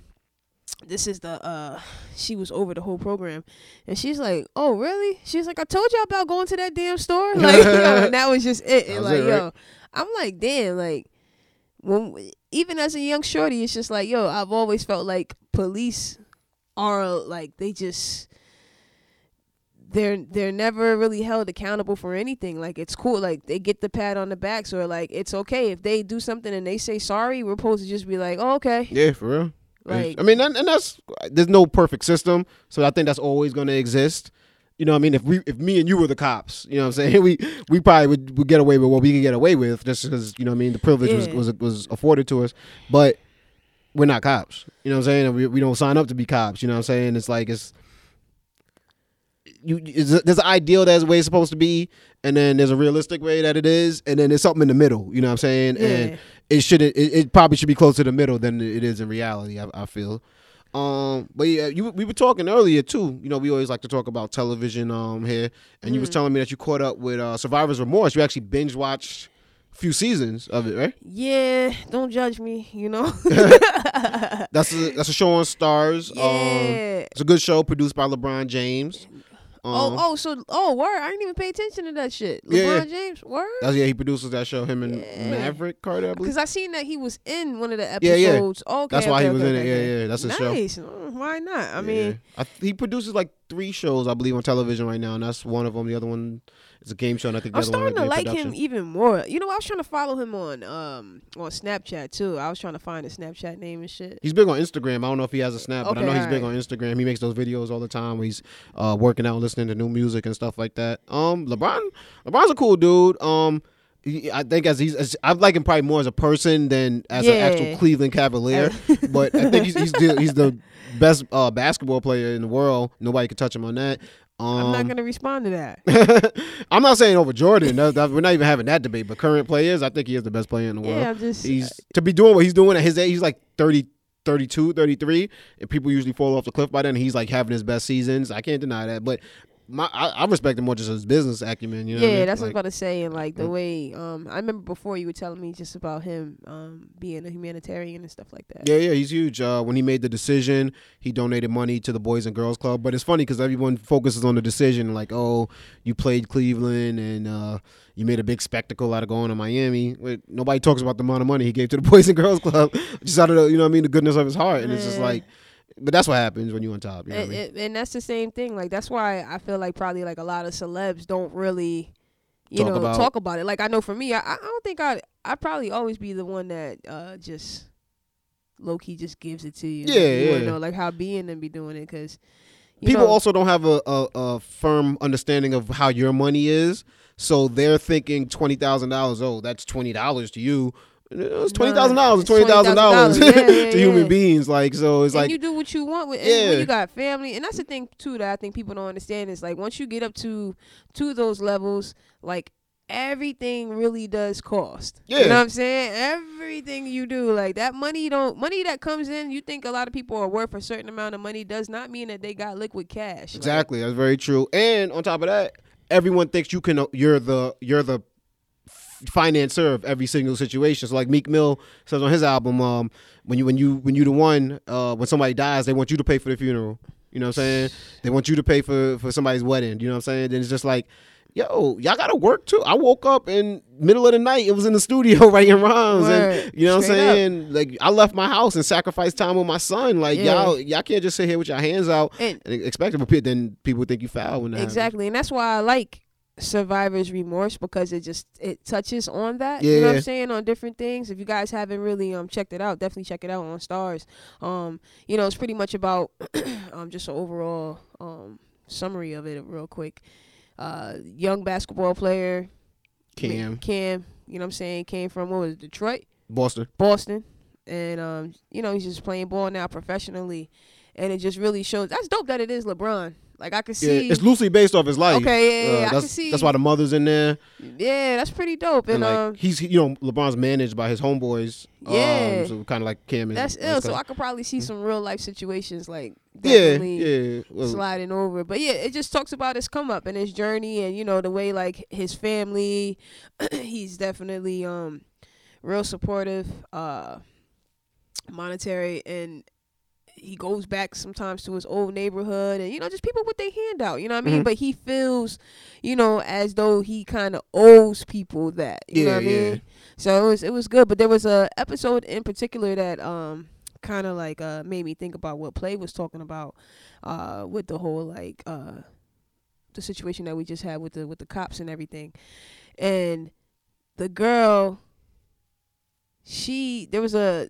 This is the uh she was over the whole program and she's like, Oh really? She's like, I told y'all about going to that damn store. Like and that was just it. And like, it, right? yo, I'm like, damn, like when even as a young shorty, it's just like, yo, I've always felt like police are like they just they're they're never really held accountable for anything. Like it's cool, like they get the pat on the back, so like it's okay if they do something and they say sorry. We're supposed to just be like, oh, okay, Yeah, for real. Like I mean, and, and that's there's no perfect system, so I think that's always going to exist. You know, what I mean, if we, if me and you were the cops, you know, what I'm saying we, we probably would, would get away with what we could get away with, just because you know, what I mean, the privilege Yeah. was, was was afforded to us, but we're not cops. You know, what I'm saying, we, we don't sign up to be cops. You know, what I'm saying, it's like it's you. It's, there's an ideal that's the way it's supposed to be, and then there's a realistic way that it is, and then there's something in the middle. You know, what I'm saying, and it shouldn't it, it probably should be closer to the middle than it is in reality I, I feel um but yeah you we were talking earlier too you know we always like to talk about television um here and you was Mhm. telling me that you caught up with uh survivor's remorse you actually binge watched a few seasons of it right yeah. Don't judge me, you know. that's a that's a show on Starz um yeah. it's a good show produced by lebron james Um, oh, oh, so oh, word! I didn't even pay attention to that shit. LeBron Yeah, yeah. James, word. That's yeah. He produces that show. Him and Yeah. Maverick Carter. Because I seen that he was in one of the episodes. Yeah, yeah. Okay, That's why he was okay, in it. Yeah, yeah. That's show. nice. Mm, Why not? I mean, I th- he produces like three shows, I believe, on television right now, and that's one of them. The other one is a game show, and I think the I'm other one starting to like him even more. You know, I was trying to follow him on um on Snapchat too. I was trying to find his Snapchat name and shit. He's big on Instagram. I don't know if he has a snap, but I know he's big on Instagram. He makes those videos all the time where he's uh, working out, listening to new music and stuff like that. Um, LeBron, LeBron's a cool dude. Um, I think as he's, as, I like him probably more as a person than as an actual Cleveland Cavalier. but I think he's he's the, he's the best uh, basketball player in the world. Nobody can touch him on that. Um, I'm not gonna respond to that. I'm not saying over Jordan. That- that- we're not even having that debate. But current players, I think he is the best player in the world. Yeah, I'm just He's to be doing what he's doing at his age. He's like 30, 32, 33, and people usually fall off the cliff by then. He's like having his best seasons. I can't deny that. But my, I, I respect him more just as business acumen. You know yeah, what that's what I was about to say. And like the way um I remember before you were telling me just about him um being a humanitarian and stuff like that. Yeah, yeah, he's huge. Uh, when he made the decision, he donated money to the Boys and Girls Club. But it's funny because everyone focuses on the decision, like, oh, you played Cleveland and uh, you made a big spectacle out of going to Miami. Wait, nobody talks about the amount of money he gave to the Boys and Girls Club, just out of the, you know what I mean, the goodness of his heart. And it's just like, but that's what happens when you're on top. You know and, I mean? and, that's the same thing. Like that's why I feel like probably like a lot of celebs don't really, you Talk know, about- talk about it. Like I know for me, I, I don't think I I probably always be the one that uh just low key just gives it to you. Yeah, you yeah. know like how being and be doing it because People know, also don't have a, a, a firm understanding of how your money is. So they're thinking $20,000, oh, that's $20 to you. It's was Twenty thousand dollars $20,000. Yeah, yeah, to human beings. Like so, it's and like you do what you want with Yeah. when you got family and that's the thing too that I think people don't understand is like once you get up to to those levels like everything really does cost you Yeah. know what I'm saying everything you do like that money don't money that comes in you think a lot of people are worth a certain amount of money does not mean that they got liquid cash Like, exactly. That's very true. And on top of that, everyone thinks you can. You're the you're the f- financer of every single situation. So like Meek Mill says on his album, um, when you when you when you the one, uh, when somebody dies, they want you to pay for the funeral. You know what I'm saying? They want you to pay for for somebody's wedding. You know what I'm saying? Then it's just like. Yo, y'all gotta work too. I woke up in middle of the night. It was in the studio writing rhymes, and you know what I'm Straight up. saying. Like I left my house and sacrificed time with my son. Like Yeah. y'all, y'all can't just sit here with your hands out and and expect it, but then people think you foul when that happens. Exactly, and that's why I like survivor's remorse because it just it touches on that. You know what Yeah. I'm saying on different things. If you guys haven't really um checked it out, definitely check it out on Starz. Um, you know, it's pretty much about um just an overall um summary of it real quick. Uh, young basketball player Cam, Cam. You know what I'm saying? Came from what was it, Detroit, Boston. Boston, and um, you know he's just playing ball now professionally, and it just really shows. That's dope that it is LeBron. Like I could Yeah, see. it's loosely based off his life. Okay, yeah, yeah, Uh, I can that's, see- That's why the mother's in there, Yeah, that's pretty dope. and, And, like um, he's you know LeBron's managed by his homeboys. Yeah. um, so kind of like Cam. and that's ill. So. I could probably see some real life situations like yeah, definitely yeah. Well, sliding over. But yeah, it just talks about his come up and his journey, and you know the way like his family. he's definitely um real supportive, uh, monetary, and he goes back sometimes to his old neighborhood, and you know just people with their hand out. You know what I mean? Mhm. But he feels, you know, as though he kind of owes people that. You know Yeah, I mean? yeah. So it was it was good, but there was a episode in particular that um kind of like uh made me think about what Play was talking about uh with the whole like uh the situation that we just had with the with the cops and everything. And the girl she there was a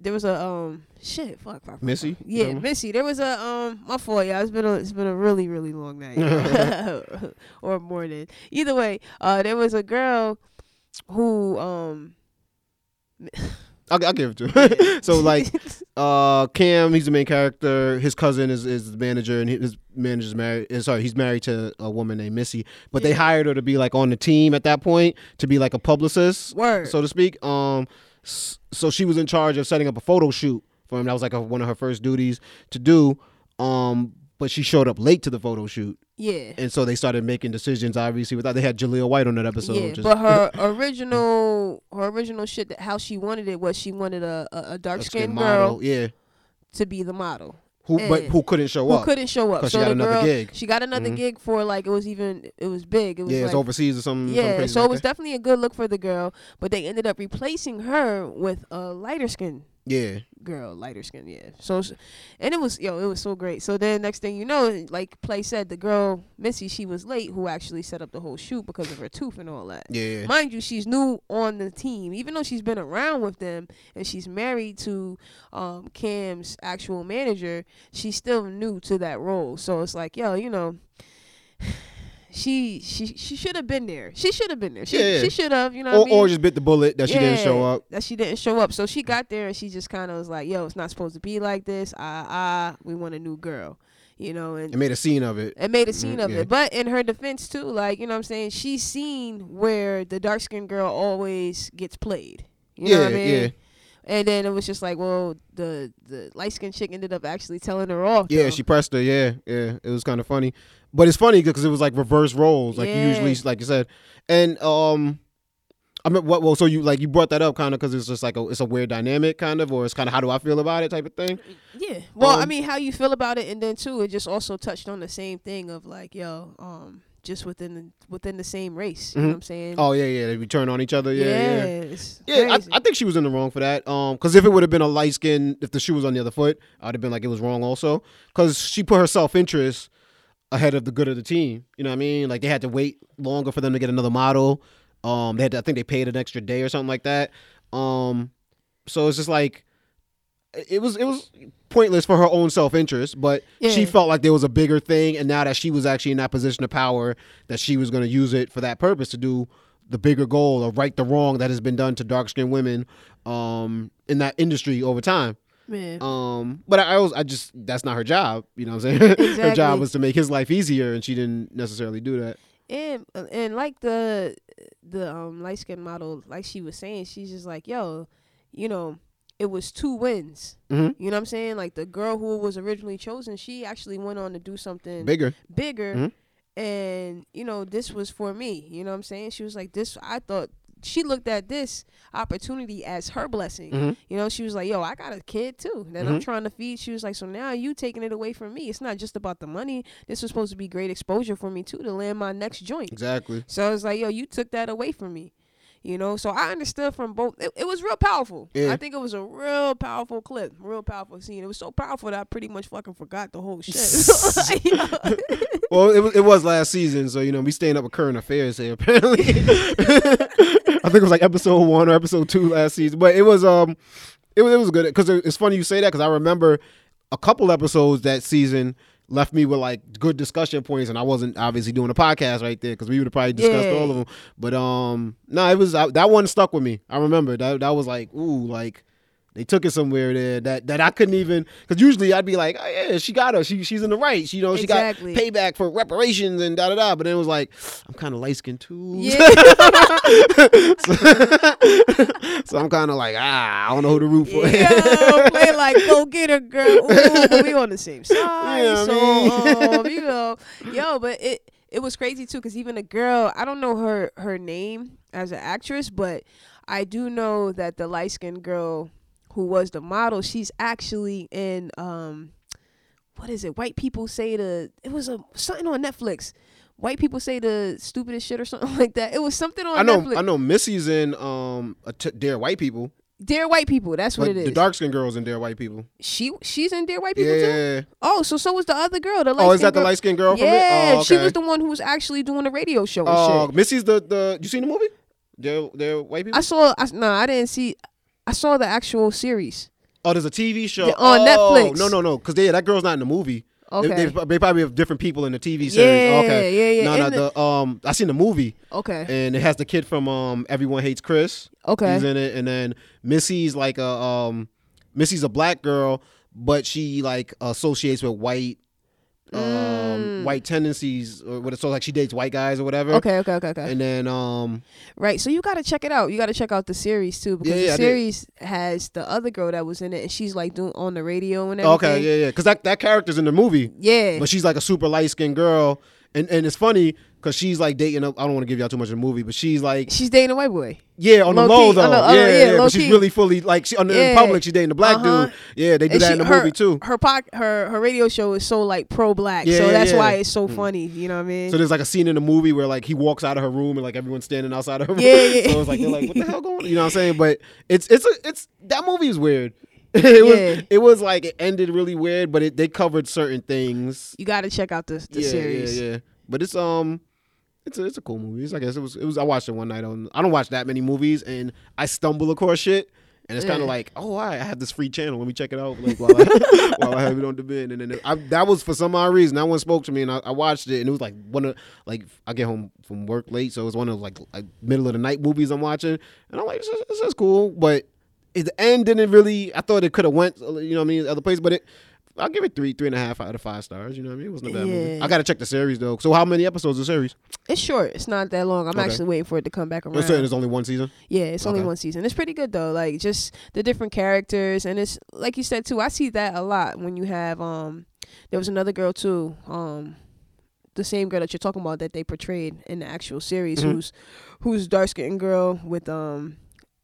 there was a um shit fuck, fuck, fuck, Missy? fuck. Yeah? Missy there was a um my fault yeah it's been a it's been a really really long night or morning either way uh there was a girl who um I'll, I'll give it to him. so like, uh, Cam, he's the main character. His cousin is, is the manager, and his manager's married. uh, Sorry, he's married to a woman named Missy. But they hired her to be like on the team at that point to be like a publicist. word so to speak. Um, so she was in charge of setting up a photo shoot for him. That was like a, one of her first duties to do. Um, but she showed up late to the photo shoot, yeah and so they started making decisions. Obviously, without they had Jaleel White on that episode. yeah, just- but her original her original shit that how she wanted it was she wanted a a, a dark skinned model. girl Yeah, to be the model. Who but who couldn't show who up? couldn't show up. 'Cause So she got another girl, gig. she got another Mhm. gig for like it was even it was big. It was yeah, like it's overseas or something. something yeah, crazy so like it was that. definitely a good look for the girl, but they ended up replacing her with a lighter skin yeah. girl, lighter skin, yeah. So, and it was yo, it was so great. So then next thing you know, like Play said, the girl Missy, she was late, who actually set up the whole shoot because of her tooth and all that. Yeah. Mind you, she's new on the team, even though she's been around with them and she's married to um, Cam's actual manager. She's still new to that role, so it's like, yo, you know. She she she should have been there. She should have been there. She Yeah. she should have, you know. or, I mean? or just bit the bullet that she didn't show up. That she didn't show up. So she got there and she just kind of was like, "Yo, it's not supposed to be like this. Ah, ah, we want a new girl." You know, and and made a scene of it. and made a scene Mm, of yeah. it. But in her defense too, like you know, what I'm saying she's seen where the dark skinned girl always gets played. You know Yeah, what I mean? yeah. And then it was just like, well, the the light skinned chick ended up actually telling her off. Yeah, though. she pressed her. Yeah, yeah. It was kind of funny, but it's funny because it was like reverse roles, like you usually, like you said, and um, I mean, what? Well, so you like you brought that up kind of because it's just like a it's a weird dynamic, kind of, or it's kind of how do I feel about it type of thing. Yeah. Well, I Um, mean, how you feel about it, and then too, it just also touched on the same thing of like, yo, um, just within the, within the same race. You know Mhm. what I'm saying? Oh yeah, yeah. They return on each other. Yeah, yeah. it's Yeah, I. I think she was in the wrong for that. Um, because if it would have been a light skin, if the shoe was on the other foot, I'd have been like it was wrong also. Because she put her self interest ahead of the good of the team. You know what I mean? Like they had to wait longer for them to get another model. Um, they had to, I think they paid an extra day or something like that. Um, so it's just like it was it was pointless for her own self interest, but she felt like there was a bigger thing, and now that she was actually in that position of power, that she was going to use it for that purpose to do the bigger goal or right the wrong that has been done to dark skinned women um, in that industry over time. Man. Um, but I, I was I just that's not her job. You know what I'm saying? her job was to make his life easier, and she didn't necessarily do that. and and like the the um light skinned model, like she was saying, she's just like, yo, you know, it was two wins. Mhm. You know what I'm saying? Like the girl who was originally chosen, she actually went on to do something Bigger. bigger. Mhm. And, you know, this was for me. You know what I'm saying? She was like, this, I thought, she looked at this opportunity as her blessing. Mhm. You know, she was like, yo, I got a kid too that I'm Mhm. trying to feed. She was like, so now you taking it away from me. It's not just about the money. This was supposed to be great exposure for me too to land my next joint. Exactly. So I was like, yo, you took that away from me. You know, so I understood from both. It, it was real powerful. Yeah. I think it was a real powerful clip, real powerful scene. It was so powerful that I pretty much fucking forgot the whole shit. You know? Well, it was, it was last season, so you know we staying up with current affairs here. Apparently, I think it was like episode one or episode two last season, but it was um, it was it was good because it's funny you say that because I remember a couple episodes that season left me with like good discussion points, and I wasn't obviously doing a podcast right there because we would have probably discussed Yeah. all of them. But um, no, it was uh, that one stuck with me. I remember that that was like ooh like. They took it somewhere there that, that I couldn't even because usually I'd be like, oh yeah, she got her, she she's in the right, she, you know, she got payback for reparations and da da da. But then it was like, I'm kind of light skinned too, yeah. so, so I'm kind of like, ah, I don't know who to root for. Yo, play like go get her, girl. Ooh, we on the same side. Yeah, I so um, you know, yo, but it it was crazy too because even a girl, I don't know her her name as an actress, but I do know that the light skinned girl who was the model, she's actually in um, what is it? White people say the it was a something on Netflix. White people say the stupidest shit or something like that. It was something on I know, Netflix. I know. Missy's in um, a t- Dear White People, Dear White People, that's what but it is. the dark skinned girl's in Dear White People. she she's in Dear White People too. Yeah. Oh, so so was the other girl. The light Oh, is that the light skinned girl from it? Yeah, Oh, she was the one who was actually doing the radio show and Oh, shit. Missy's the the. You seen the movie? Dare Dear White People. I saw. I, no, I didn't see. I saw the actual series. oh, there's a TV show Yeah, on oh, Netflix. No, no, no, because yeah, that girl's not in the movie. They- Okay. They, they probably have different people in the TV series. Yeah, okay. yeah, yeah. No, no, In the, um, I seen the movie, okay. and it has the kid from um, Everyone Hates Chris. Okay. He's in it, and then Missy's like a um, Missy's a black girl, but she like associates with white, um, Mm. white tendencies, or what? It's so like she dates white guys or whatever. Okay. Okay. Okay. Okay. And then um, right. So you got to check it out. You got to check out the series too because Yeah, yeah, the series has the other girl that was in it, and she's like doing on the radio and everything. okay, yeah, yeah, because that that character's in the movie, Yeah. but she's like a super light skinned girl, and and it's funny because she's like dating. I don't want to give y'all too much of the movie, but she's like, She's dating a white boy. yeah, on the Low low key, though, the- yeah, oh, yeah, yeah, low but she's key. really fully like she, on the, in public she's dating the black Uh-huh. dude. Yeah, they do And that she- in the her, movie too. Her poc- her her radio show is so like pro black, Yeah, so yeah, that's yeah. why it's so Mm. funny. You know what I mean? So there's like a scene in the movie where like he walks out of her room and like everyone's standing outside of her room. Yeah, yeah. so it's like they're like, what the hell going on? You know what I'm saying? But it's it's a, it's that movie is weird. it was Yeah. it was like it ended really weird, but it they covered certain things. you got to check out the the yeah, series. yeah, yeah. But it's um. It's a, it's a cool movie. I guess it was it was I watched it one night on I don't watch that many movies and I stumble across shit and it's kind of like oh right, I have this free channel let me check it out like while I, while I have it on demand and then I, that was for some odd reason that one spoke to me and I, I watched it and it was like one of like I get home from work late so it was one of like, like middle of the night movies I'm watching and I'm like this is, this is cool but the end didn't really I thought it could have went you know what I mean other place but it I'll give it three, three and a half out of five stars. You know what I mean? It wasn't a bad movie. I gotta check the series though. So how many episodes of the series? It's short. It's not that long. I'm Okay. actually waiting for it to come back around. so there's only one season. Yeah, it's only Okay. one season. It's pretty good though. Like just the different characters and it's like you said too. I see that a lot when you have um there was another girl too. Um the same girl that you're talking about that they portrayed in the actual series Mhm. who's who's dark skinned girl with um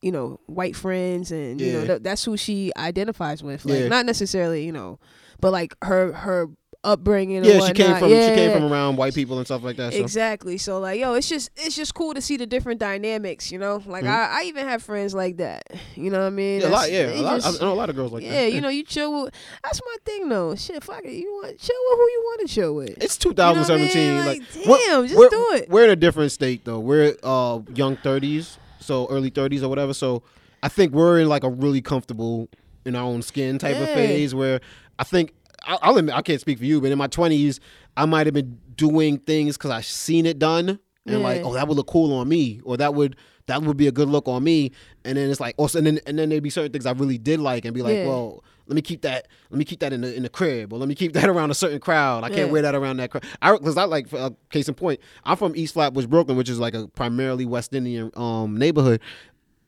you know white friends and you know th- that's who she identifies with like Yeah. not necessarily you know but like her her upbringing and Yeah, she came from yeah, she came from around white people and stuff like that. So. Exactly. So like, yo, it's just it's just cool to see the different dynamics. You know, like Mhm. I, I even have friends like that. You know what I mean? Yeah, a lot. Yeah, a lot, just- I know a lot of girls like yeah, that. Yeah you know, you chill with. That's my thing though. Shit, fuck it. You want chill with who you want to chill with. it's You know I 2017. mean? Like, damn, we're- just we're, do it. We're in a different state though. We're uh young 30s, so early 30s or whatever. So I think we're in like a really comfortable in our own skin type of phase where I think I- I'll admit I can't speak for you, but in my 20s I might have been doing things because I seen it done and like oh that would look cool on me or that would that would be a good look on me and then it's like also and then and then there'd be certain things I really did like and be like Yeah. well let me keep that let me keep that in the in the crib or let me keep that around a certain crowd I can't Yeah. wear that around that crowd I because I like uh, case in point I'm from East Flatbush Brooklyn which is like a primarily West Indian um neighborhood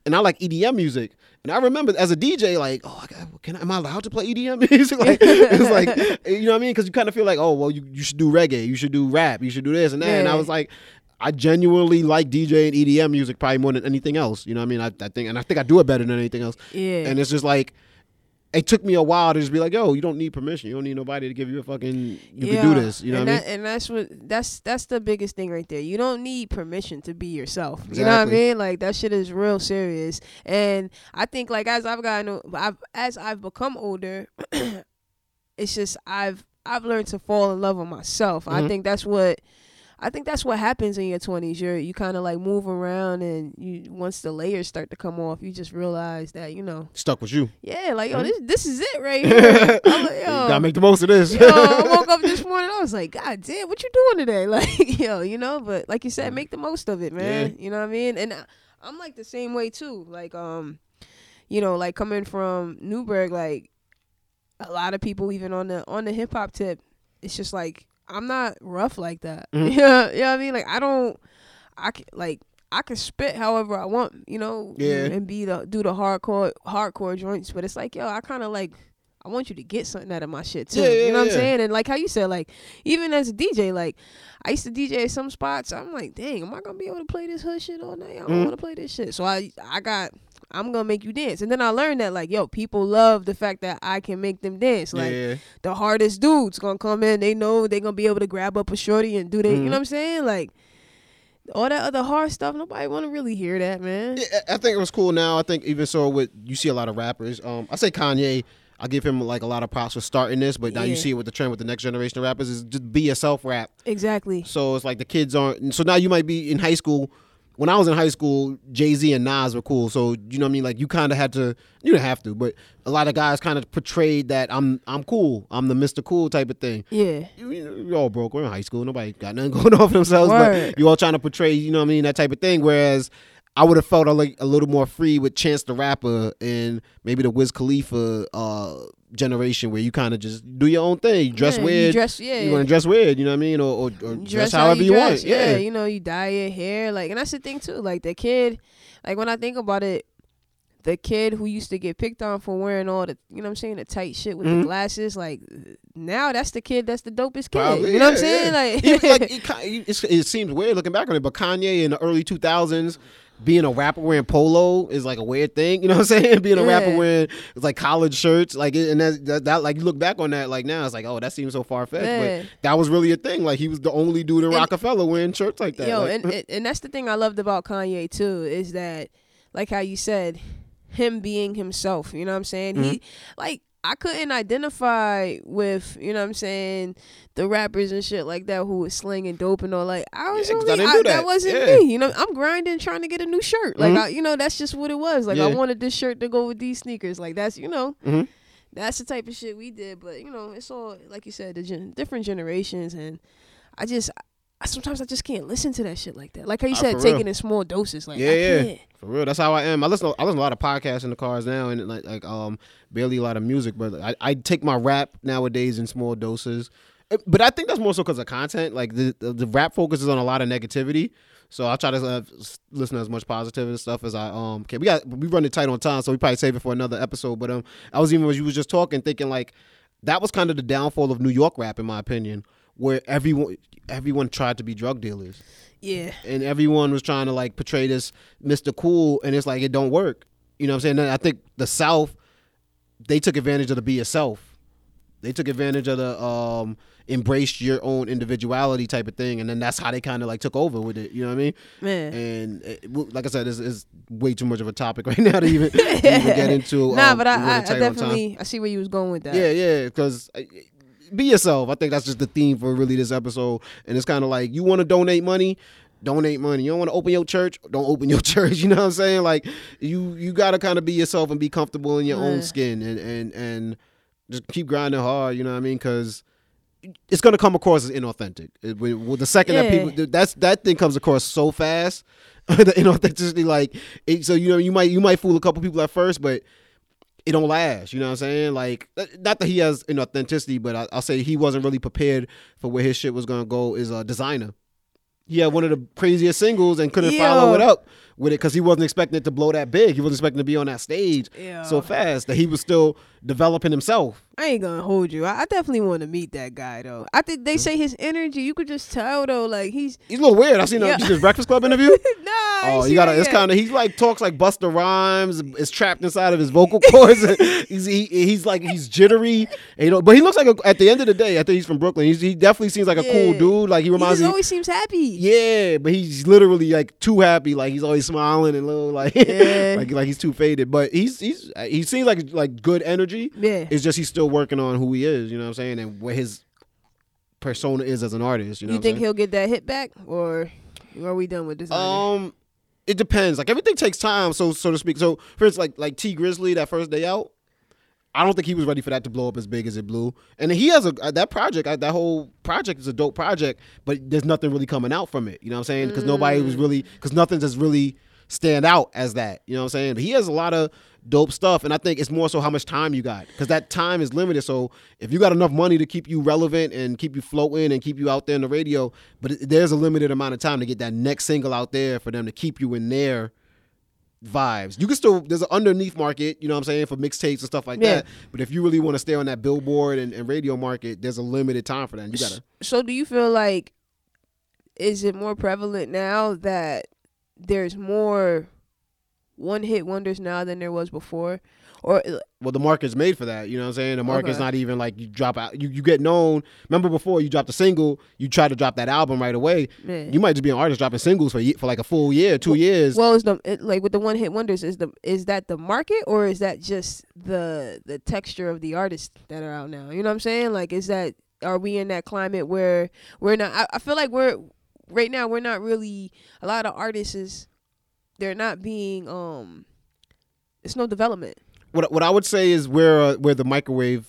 and I like EDM music. And I remember as a DJ, like, oh, can I, am I allowed to play EDM music? like, it's like, you know what I mean? Because you kind of feel like, oh, well, you, you should do reggae, you should do rap, you should do this and that. And I was like, I genuinely like DJ and EDM music probably more than anything else. You know what I mean? I, I think, and I think I do it better than anything else. Yeah. And it's just like, it took me a while to just be like, yo, you don't need permission. You don't need nobody to give you a fucking, you can do this. You know and what I that, mean? And that's what that's that's the biggest thing right there. You don't need permission to be yourself. You know what I mean? Like that shit is real serious. And I think like as I've gotten, I've as I've become older, it's just I've I've learned to fall in love with myself. I Mhm. think that's what. I think that's what happens in your twenties. You're you kind of like move around, and you once the layers start to come off, you just realize that you know, Stuck with you. yeah, like yo, Mhm. this this is it right here. I'm like, yo, gotta make the most of this. yo, I woke up this morning. I was like, God damn, what you doing today? Like, yo, you know. But like you said, make the most of it, man. You know what I mean? And I, I'm like the same way too. Like, um, you know, like coming from Newburgh, like a lot of people, even on the on the hip hop tip, it's just like I'm not rough like that. Mhm. Yeah, you know what I mean? Like I don't, I can like. I can spit however I want, you know, Yeah. and be the do the hardcore hardcore joints, but it's like, yo, I kind of like I want you to get something out of my shit too. Yeah, yeah, you know what yeah. I'm saying? And like how you said, like even as a DJ, like I used to DJ at some spots. I'm like, dang, am I gonna be able to play this hood shit all night? I don't Mhm. want to play this shit. So I I got I'm gonna make you dance. And then I learned that like, yo, people love the fact that I can make them dance. Like yeah. the hardest dudes gonna come in, they know they gonna be able to grab up a shorty and do they. You Mhm. know what I'm saying? Like all that other hard stuff, nobody want to really hear that, man. Yeah, I think it was cool. Now I think even so, with you see a lot of rappers. Um, I say Kanye. I give him like a lot of props for starting this, but now you see it with the trend with the next generation of rappers is just be yourself rap. Exactly. So it's like the kids aren't. So now you might be in high school. When I was in high school, Jay Z and Nas were cool. So you know what I mean. Like you kind of had to. You didn't have to, but a lot of guys kind of portrayed that I'm I'm cool. I'm the Mr. Cool type of thing. Yeah. You, you all broke. We're in high school. Nobody got nothing going on for themselves. Word. But you all trying to portray, you know what I mean, that type of thing. Whereas I would have felt a, like, a little more free with Chance the Rapper and maybe the Wiz Khalifa uh, generation where you kind of just do your own thing. You dress Yeah, weird. You dress, yeah. You want to dress weird, you know what I mean? Or, or, or dress, how however you, dress. want. Yeah. you know, you dye your hair, like, and that's the thing too. Like the kid, like when I think about it, the kid who used to get picked on for wearing all the, you know what I'm saying, the tight shit with Mhm. the glasses, like now that's the kid that's the dopest kid. Probably, you know what I'm saying? yeah. Like, like it, it seems weird looking back on it, but Kanye in the early 2000s being a rapper wearing polo is like a weird thing. You know what I'm saying? Being a rapper wearing it's like college shirts, like and that, that, that like you look back on that like now it's like oh that seems so far fetched, Yeah. but that was really a thing. Like he was the only dude in And- Rockefeller wearing shirts like that. Yo, like, and, and that's the thing I loved about Kanye too is that, like how you said, him being himself. You know what I'm saying? He Mm-hmm. like I couldn't identify with you know what I'm saying the rappers and shit like that who was slinging dope and all. Like I was Yeah, only I I- that. that. wasn't Yeah. me. You know, I'm grinding trying to get a new shirt. Like Mhm. I, you know, that's just what it was. Like I wanted this shirt to go with these sneakers. Like that's you know. Mhm. That's the type of shit we did, but you know, it's all like you said, the gen- different generations, and I just, I sometimes I just can't listen to that shit like that. Like how you said, real. in small doses. Like Yeah, yeah. For real, that's how I am. I listen. I listen to a lot of podcasts in the cars now, and like like um barely a lot of music. But I, I take my rap nowadays in small doses. Uh, But I think that's more so because of content. Like the, the the rap focuses on a lot of negativity, so I try to uh, listen to as much positive stuff as I um can. We got we running tight on time, so we probably save it for another episode. But um, I was even as you was just talking, thinking like that was kind of the downfall of New York rap, in my opinion, where everyone everyone tried to be drug dealers Yeah, and everyone was trying to like portray this Mr. Cool, and it's like it don't work. You know what I'm saying? And I think the South, they took advantage of the be yourself. They took advantage of the um embrace your own individuality type of thing, and then that's how they kind of like took over with it. You know what I mean? man. And it, like I said, it's, it's way too much of a topic right now to even, even get into. nah, um, but I, I, I tight on time. definitely, I see where you was going with that. Yeah, yeah, because be yourself. I think that's just the theme for really this episode. And it's kind of like you want to donate money, donate money. You don't want to open your church, don't open your church. You know what I'm saying? Like you, you got to kind of be yourself and be comfortable in your own skin and and and just keep grinding hard. You know what I mean? Because it's gonna come across as inauthentic. It, with the second that people that's that thing comes across so fast, the inauthenticity. Like it, so, you know, you might you might fool a couple people at first, but it don't last. You know what I'm saying? Like, uh, not that he has an authenticity, but I, I'll say he wasn't really prepared for where his shit was gonna go. Is a Desiigner. He had one of the craziest singles and couldn't follow it up with it because he wasn't expecting it to blow that big. He wasn't expecting to be on that stage Yeah. so fast that he was still developing himself. I ain't gonna hold you. I, I definitely want to meet that guy though. I think they mm-hmm. say his energy. You could just tell though, like he's He's a little weird. I seen Yeah. his Breakfast Club interview. nah. I Oh, you gotta. It's kind of. He's like talks like Busta Rhymes. Is trapped inside of his vocal cords. he's he, he's like he's jittery. And, you know, but he looks like a, at the end of the day. I think he's from Brooklyn. He's, he definitely seems like a cool dude. Like he He reminds just me. always seems happy. Yeah, but he's literally like too happy. Like he's always smiling and little like Yeah. like like he's too faded. But he's he's he seems like like good energy. Yeah. It's just he's still working on who he is. You know what I'm saying? And what his persona is as an artist. You know. you think he'll get that hit back, or are we done with this? Um, it depends. Like everything takes time, so so to speak. So for instance, like like Tee Grizzley that first day out, I don't think he was ready for that to blow up as big as it blew. And he has a uh, that project, uh, that whole project is a dope project, but there's nothing really coming out from it. You know what I'm saying? Because nobody was really because nothing just really stand out as that. You know what I'm saying? But he has a lot of dope stuff, and I think it's more so how much time you got because that time is limited. So if you got enough money to keep you relevant and keep you floating and keep you out there in the radio, but there's a limited amount of time to get that next single out there for them to keep you in their vibes. You can still there's an underneath market, you know what I'm saying, for mixtapes and stuff like Yeah. that. But if you really want to stay on that billboard and, and radio market, there's a limited time for that. You gotta So do you feel like is it more prevalent now that there's more one hit wonders now than there was before? Or well the market's made for that, you know what I'm saying? The market's Okay. not even like you drop out you, you get known. Remember before you dropped a single, you try to drop that album right away. man. You might just be an artist dropping singles for for like a full year, two years. well, is the it, like with the one hit wonders is the is that the market or is that just the the texture of the artists that are out now? You know what I'm saying? Like, is that are we in that climate where we're not? I, I feel like we're right now. We're not really a lot of artists is they're not being um. It's no development. What what I would say is we're uh, we're the microwave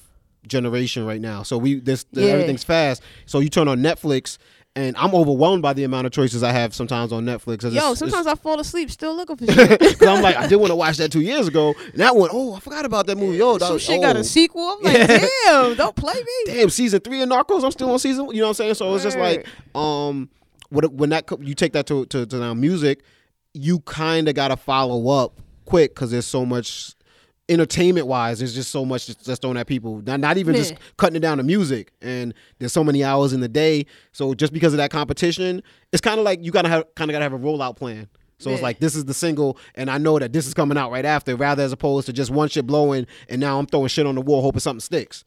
generation right now. So we this the, Yeah. everything's fast. So you turn on Netflix, and I'm overwhelmed by the amount of choices I have sometimes on Netflix. Yo, it's- sometimes I fall asleep still looking for shit. Cause I'm like I did want to watch that two years ago, and that one oh I forgot about that movie. Yo, that Some was, shit got oh, a sequel. I'm like, Yeah. damn, don't play me. Damn, season three of Narcos. I'm still on season. You know what I'm saying? So it's just like um, what when that you take that to to, to now music, you kind of gotta follow up quick because there's so much entertainment wise. There's just so much that's thrown at people. Not not even just cutting it down to music, and there's so many hours in the day. So just because of that competition, it's kind of like you gotta have kind of gotta have a rollout plan. So it's like this is the single, and I know that this is coming out right after, rather as opposed to just one shit blowing, and now I'm throwing shit on the wall hoping something sticks.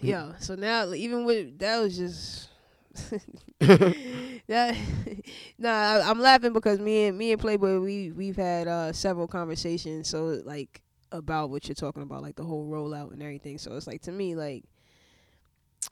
Yo, so now even with that was just that. nah, I, I'm laughing because me and me and Playboy we we've had uh, several conversations. So like about what you're talking about, like the whole rollout and everything. So it's like to me like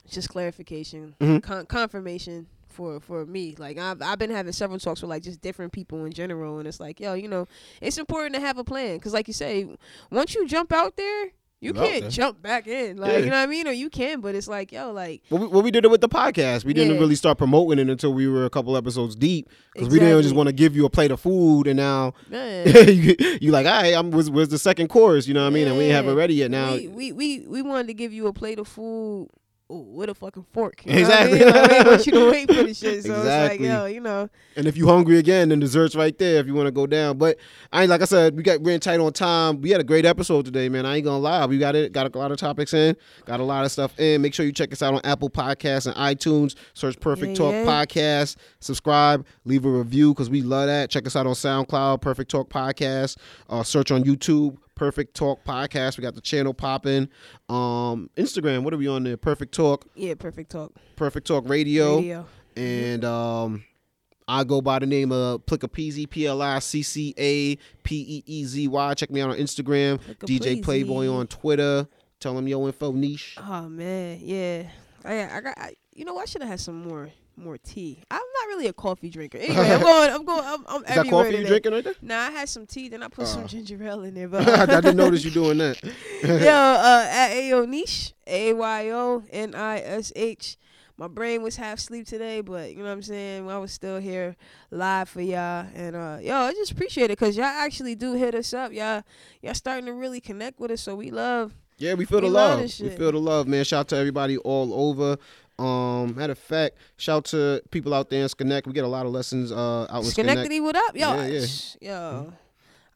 just clarification, Mhm. con- confirmation for for me. Like I've I've been having several talks with like just different people in general, and it's like yo, you know, it's important to have a plan because like you say, once you jump out there. You can't jump back in, like Yeah. you know what I mean, or you can, but it's like, yo, like Well, we, well, we did it with the podcast. We didn't Yeah. really start promoting it until we were a couple episodes deep because we didn't just want to give you a plate of food and now man, you, you like, all right, I'm where's, where's the second course? You know what I mean? And we ain't have it ready yet. Now, we, we we we wanted to give you a plate of food with a fucking fork. You know Exactly. What I mean? like, want you to wait for the shit. So Exactly. it's like, yo, you know, and if you hungry again, then desserts right there if you want to go down. But I ain't like I said, we got ran tight on time. We had a great episode today, man. I ain't gonna lie, we got it, got a lot of topics in, got a lot of stuff in. Make sure you check us out on Apple Podcasts and iTunes. Search Perfect Yeah, Talk yeah. Podcast. Subscribe, leave a review because we love that. Check us out on SoundCloud, Perfect Talk Podcast. Uh, search on YouTube. Perfect Talk Podcast. We got the channel popping. Um, Instagram. What are we on there? Perfect Talk. yeah, perfect talk. Perfect Talk Radio. Radio. And um, I go by the name of Pliccapeezy, P L I C C A P E E Z Y. Check me out on Instagram. DJ Playboy on Twitter. Tell them your info Nish. Oh man, yeah. I I got. I, you know, I should have had some more more tea. I'm not really a coffee drinker. Anyway, I'm going. I'm going. I'm, I'm Is that everywhere coffee you drinking right there? Nah, I had some tea. Then I put some Oh. ginger ale in there. But I didn't notice you doing that. Yo, uh, at Ayo Nish, A Y O N I S H. My brain was half asleep today, but you know what I'm saying. I was still here live for y'all, and uh, yo, I just appreciate it because y'all actually do hit us up. Y'all, y'all starting to really connect with us, so we love. Yeah, we feel We the love love. We feel the love, man. Shout out to everybody all over. Um, matter of fact, shout out to people out there in Schenectady. We get a lot of lessons uh out in Schenectady. Schenectady, what up, yo? Yeah, yeah. Yo,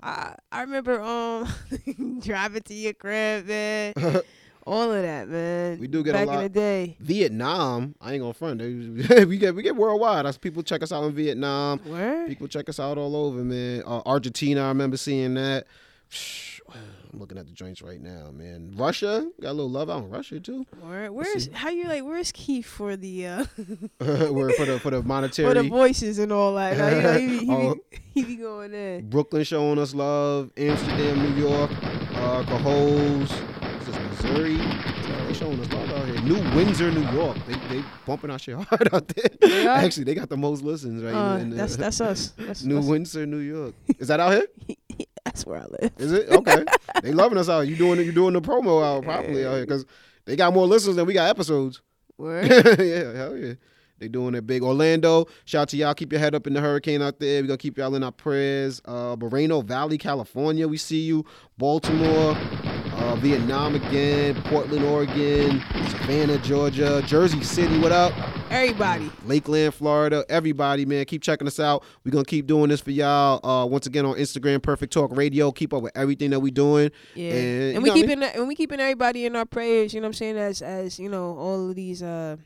I I remember um driving to your crib, man. All of that, man. We do get a back lot- in the day. Vietnam, I ain't gonna front. We get we get worldwide. That's people check us out in Vietnam. Where? People check us out all over, man. Uh, Argentina, I remember seeing that. I'm looking at the joints right now, man. Russia, got a little love out in Russia too. Word. Where's how you like? Where's Keith for the uh Where for the for the monetary for the voices and all that? Like, you know, he, be, Oh. he be going in. Brooklyn showing us love. Amsterdam, New York. Uh, Cohoes. Is Missouri? They showing us love out here. New Windsor, New York. They they bumping our shit hard out there. They? Actually, they got the most listens right Uh, in that's that's us. That's, New that's, Windsor, New York. Is that out here? That's where I live. Is it okay? they loving us out. You doing it? You doing the promo out properly out here because they got more listeners than we got episodes. Word. yeah, hell yeah. They doing it big. Orlando, shout out to y'all. Keep your head up in the hurricane out there. we gonna keep y'all in our prayers. Uh Moreno Valley, California, we see you. Baltimore, uh, Vietnam again, Portland, Oregon, Savannah, Georgia, Jersey City, what up? Everybody. Lakeland, Florida, everybody, man, keep checking us out. We're gonna keep doing this for y'all. Uh, once again on Instagram, Perfect Talk Radio. Keep up with everything that we doing. Yeah. And, And, we what I keeping and we keeping everybody in our prayers. You know what I'm saying? As as you know, all of these uh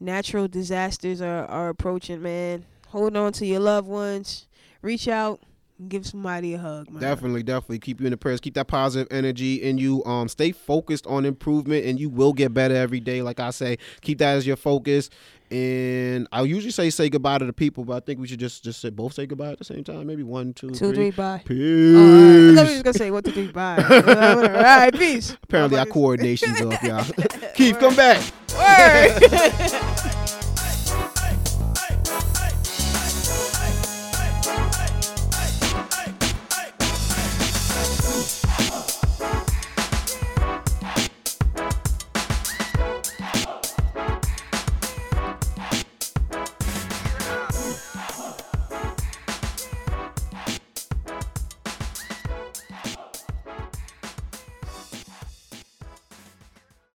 natural disasters are are approaching. Man, hold on to your loved ones. Reach out. Give somebody a hug, man. Definitely, definitely keep you in the prayers. Keep that positive energy in you. Um, stay focused on improvement, and you will get better every day. Like I say, keep that as your focus. And I usually say say goodbye to the people, but I think we should just just say both say goodbye at the same time. Maybe one, two, Two, three. three, bye. Peace. Right. I thought we was gonna say one, two, three, bye. all right, peace. Apparently, our coordination's off, y'all. Keith, come back. Word.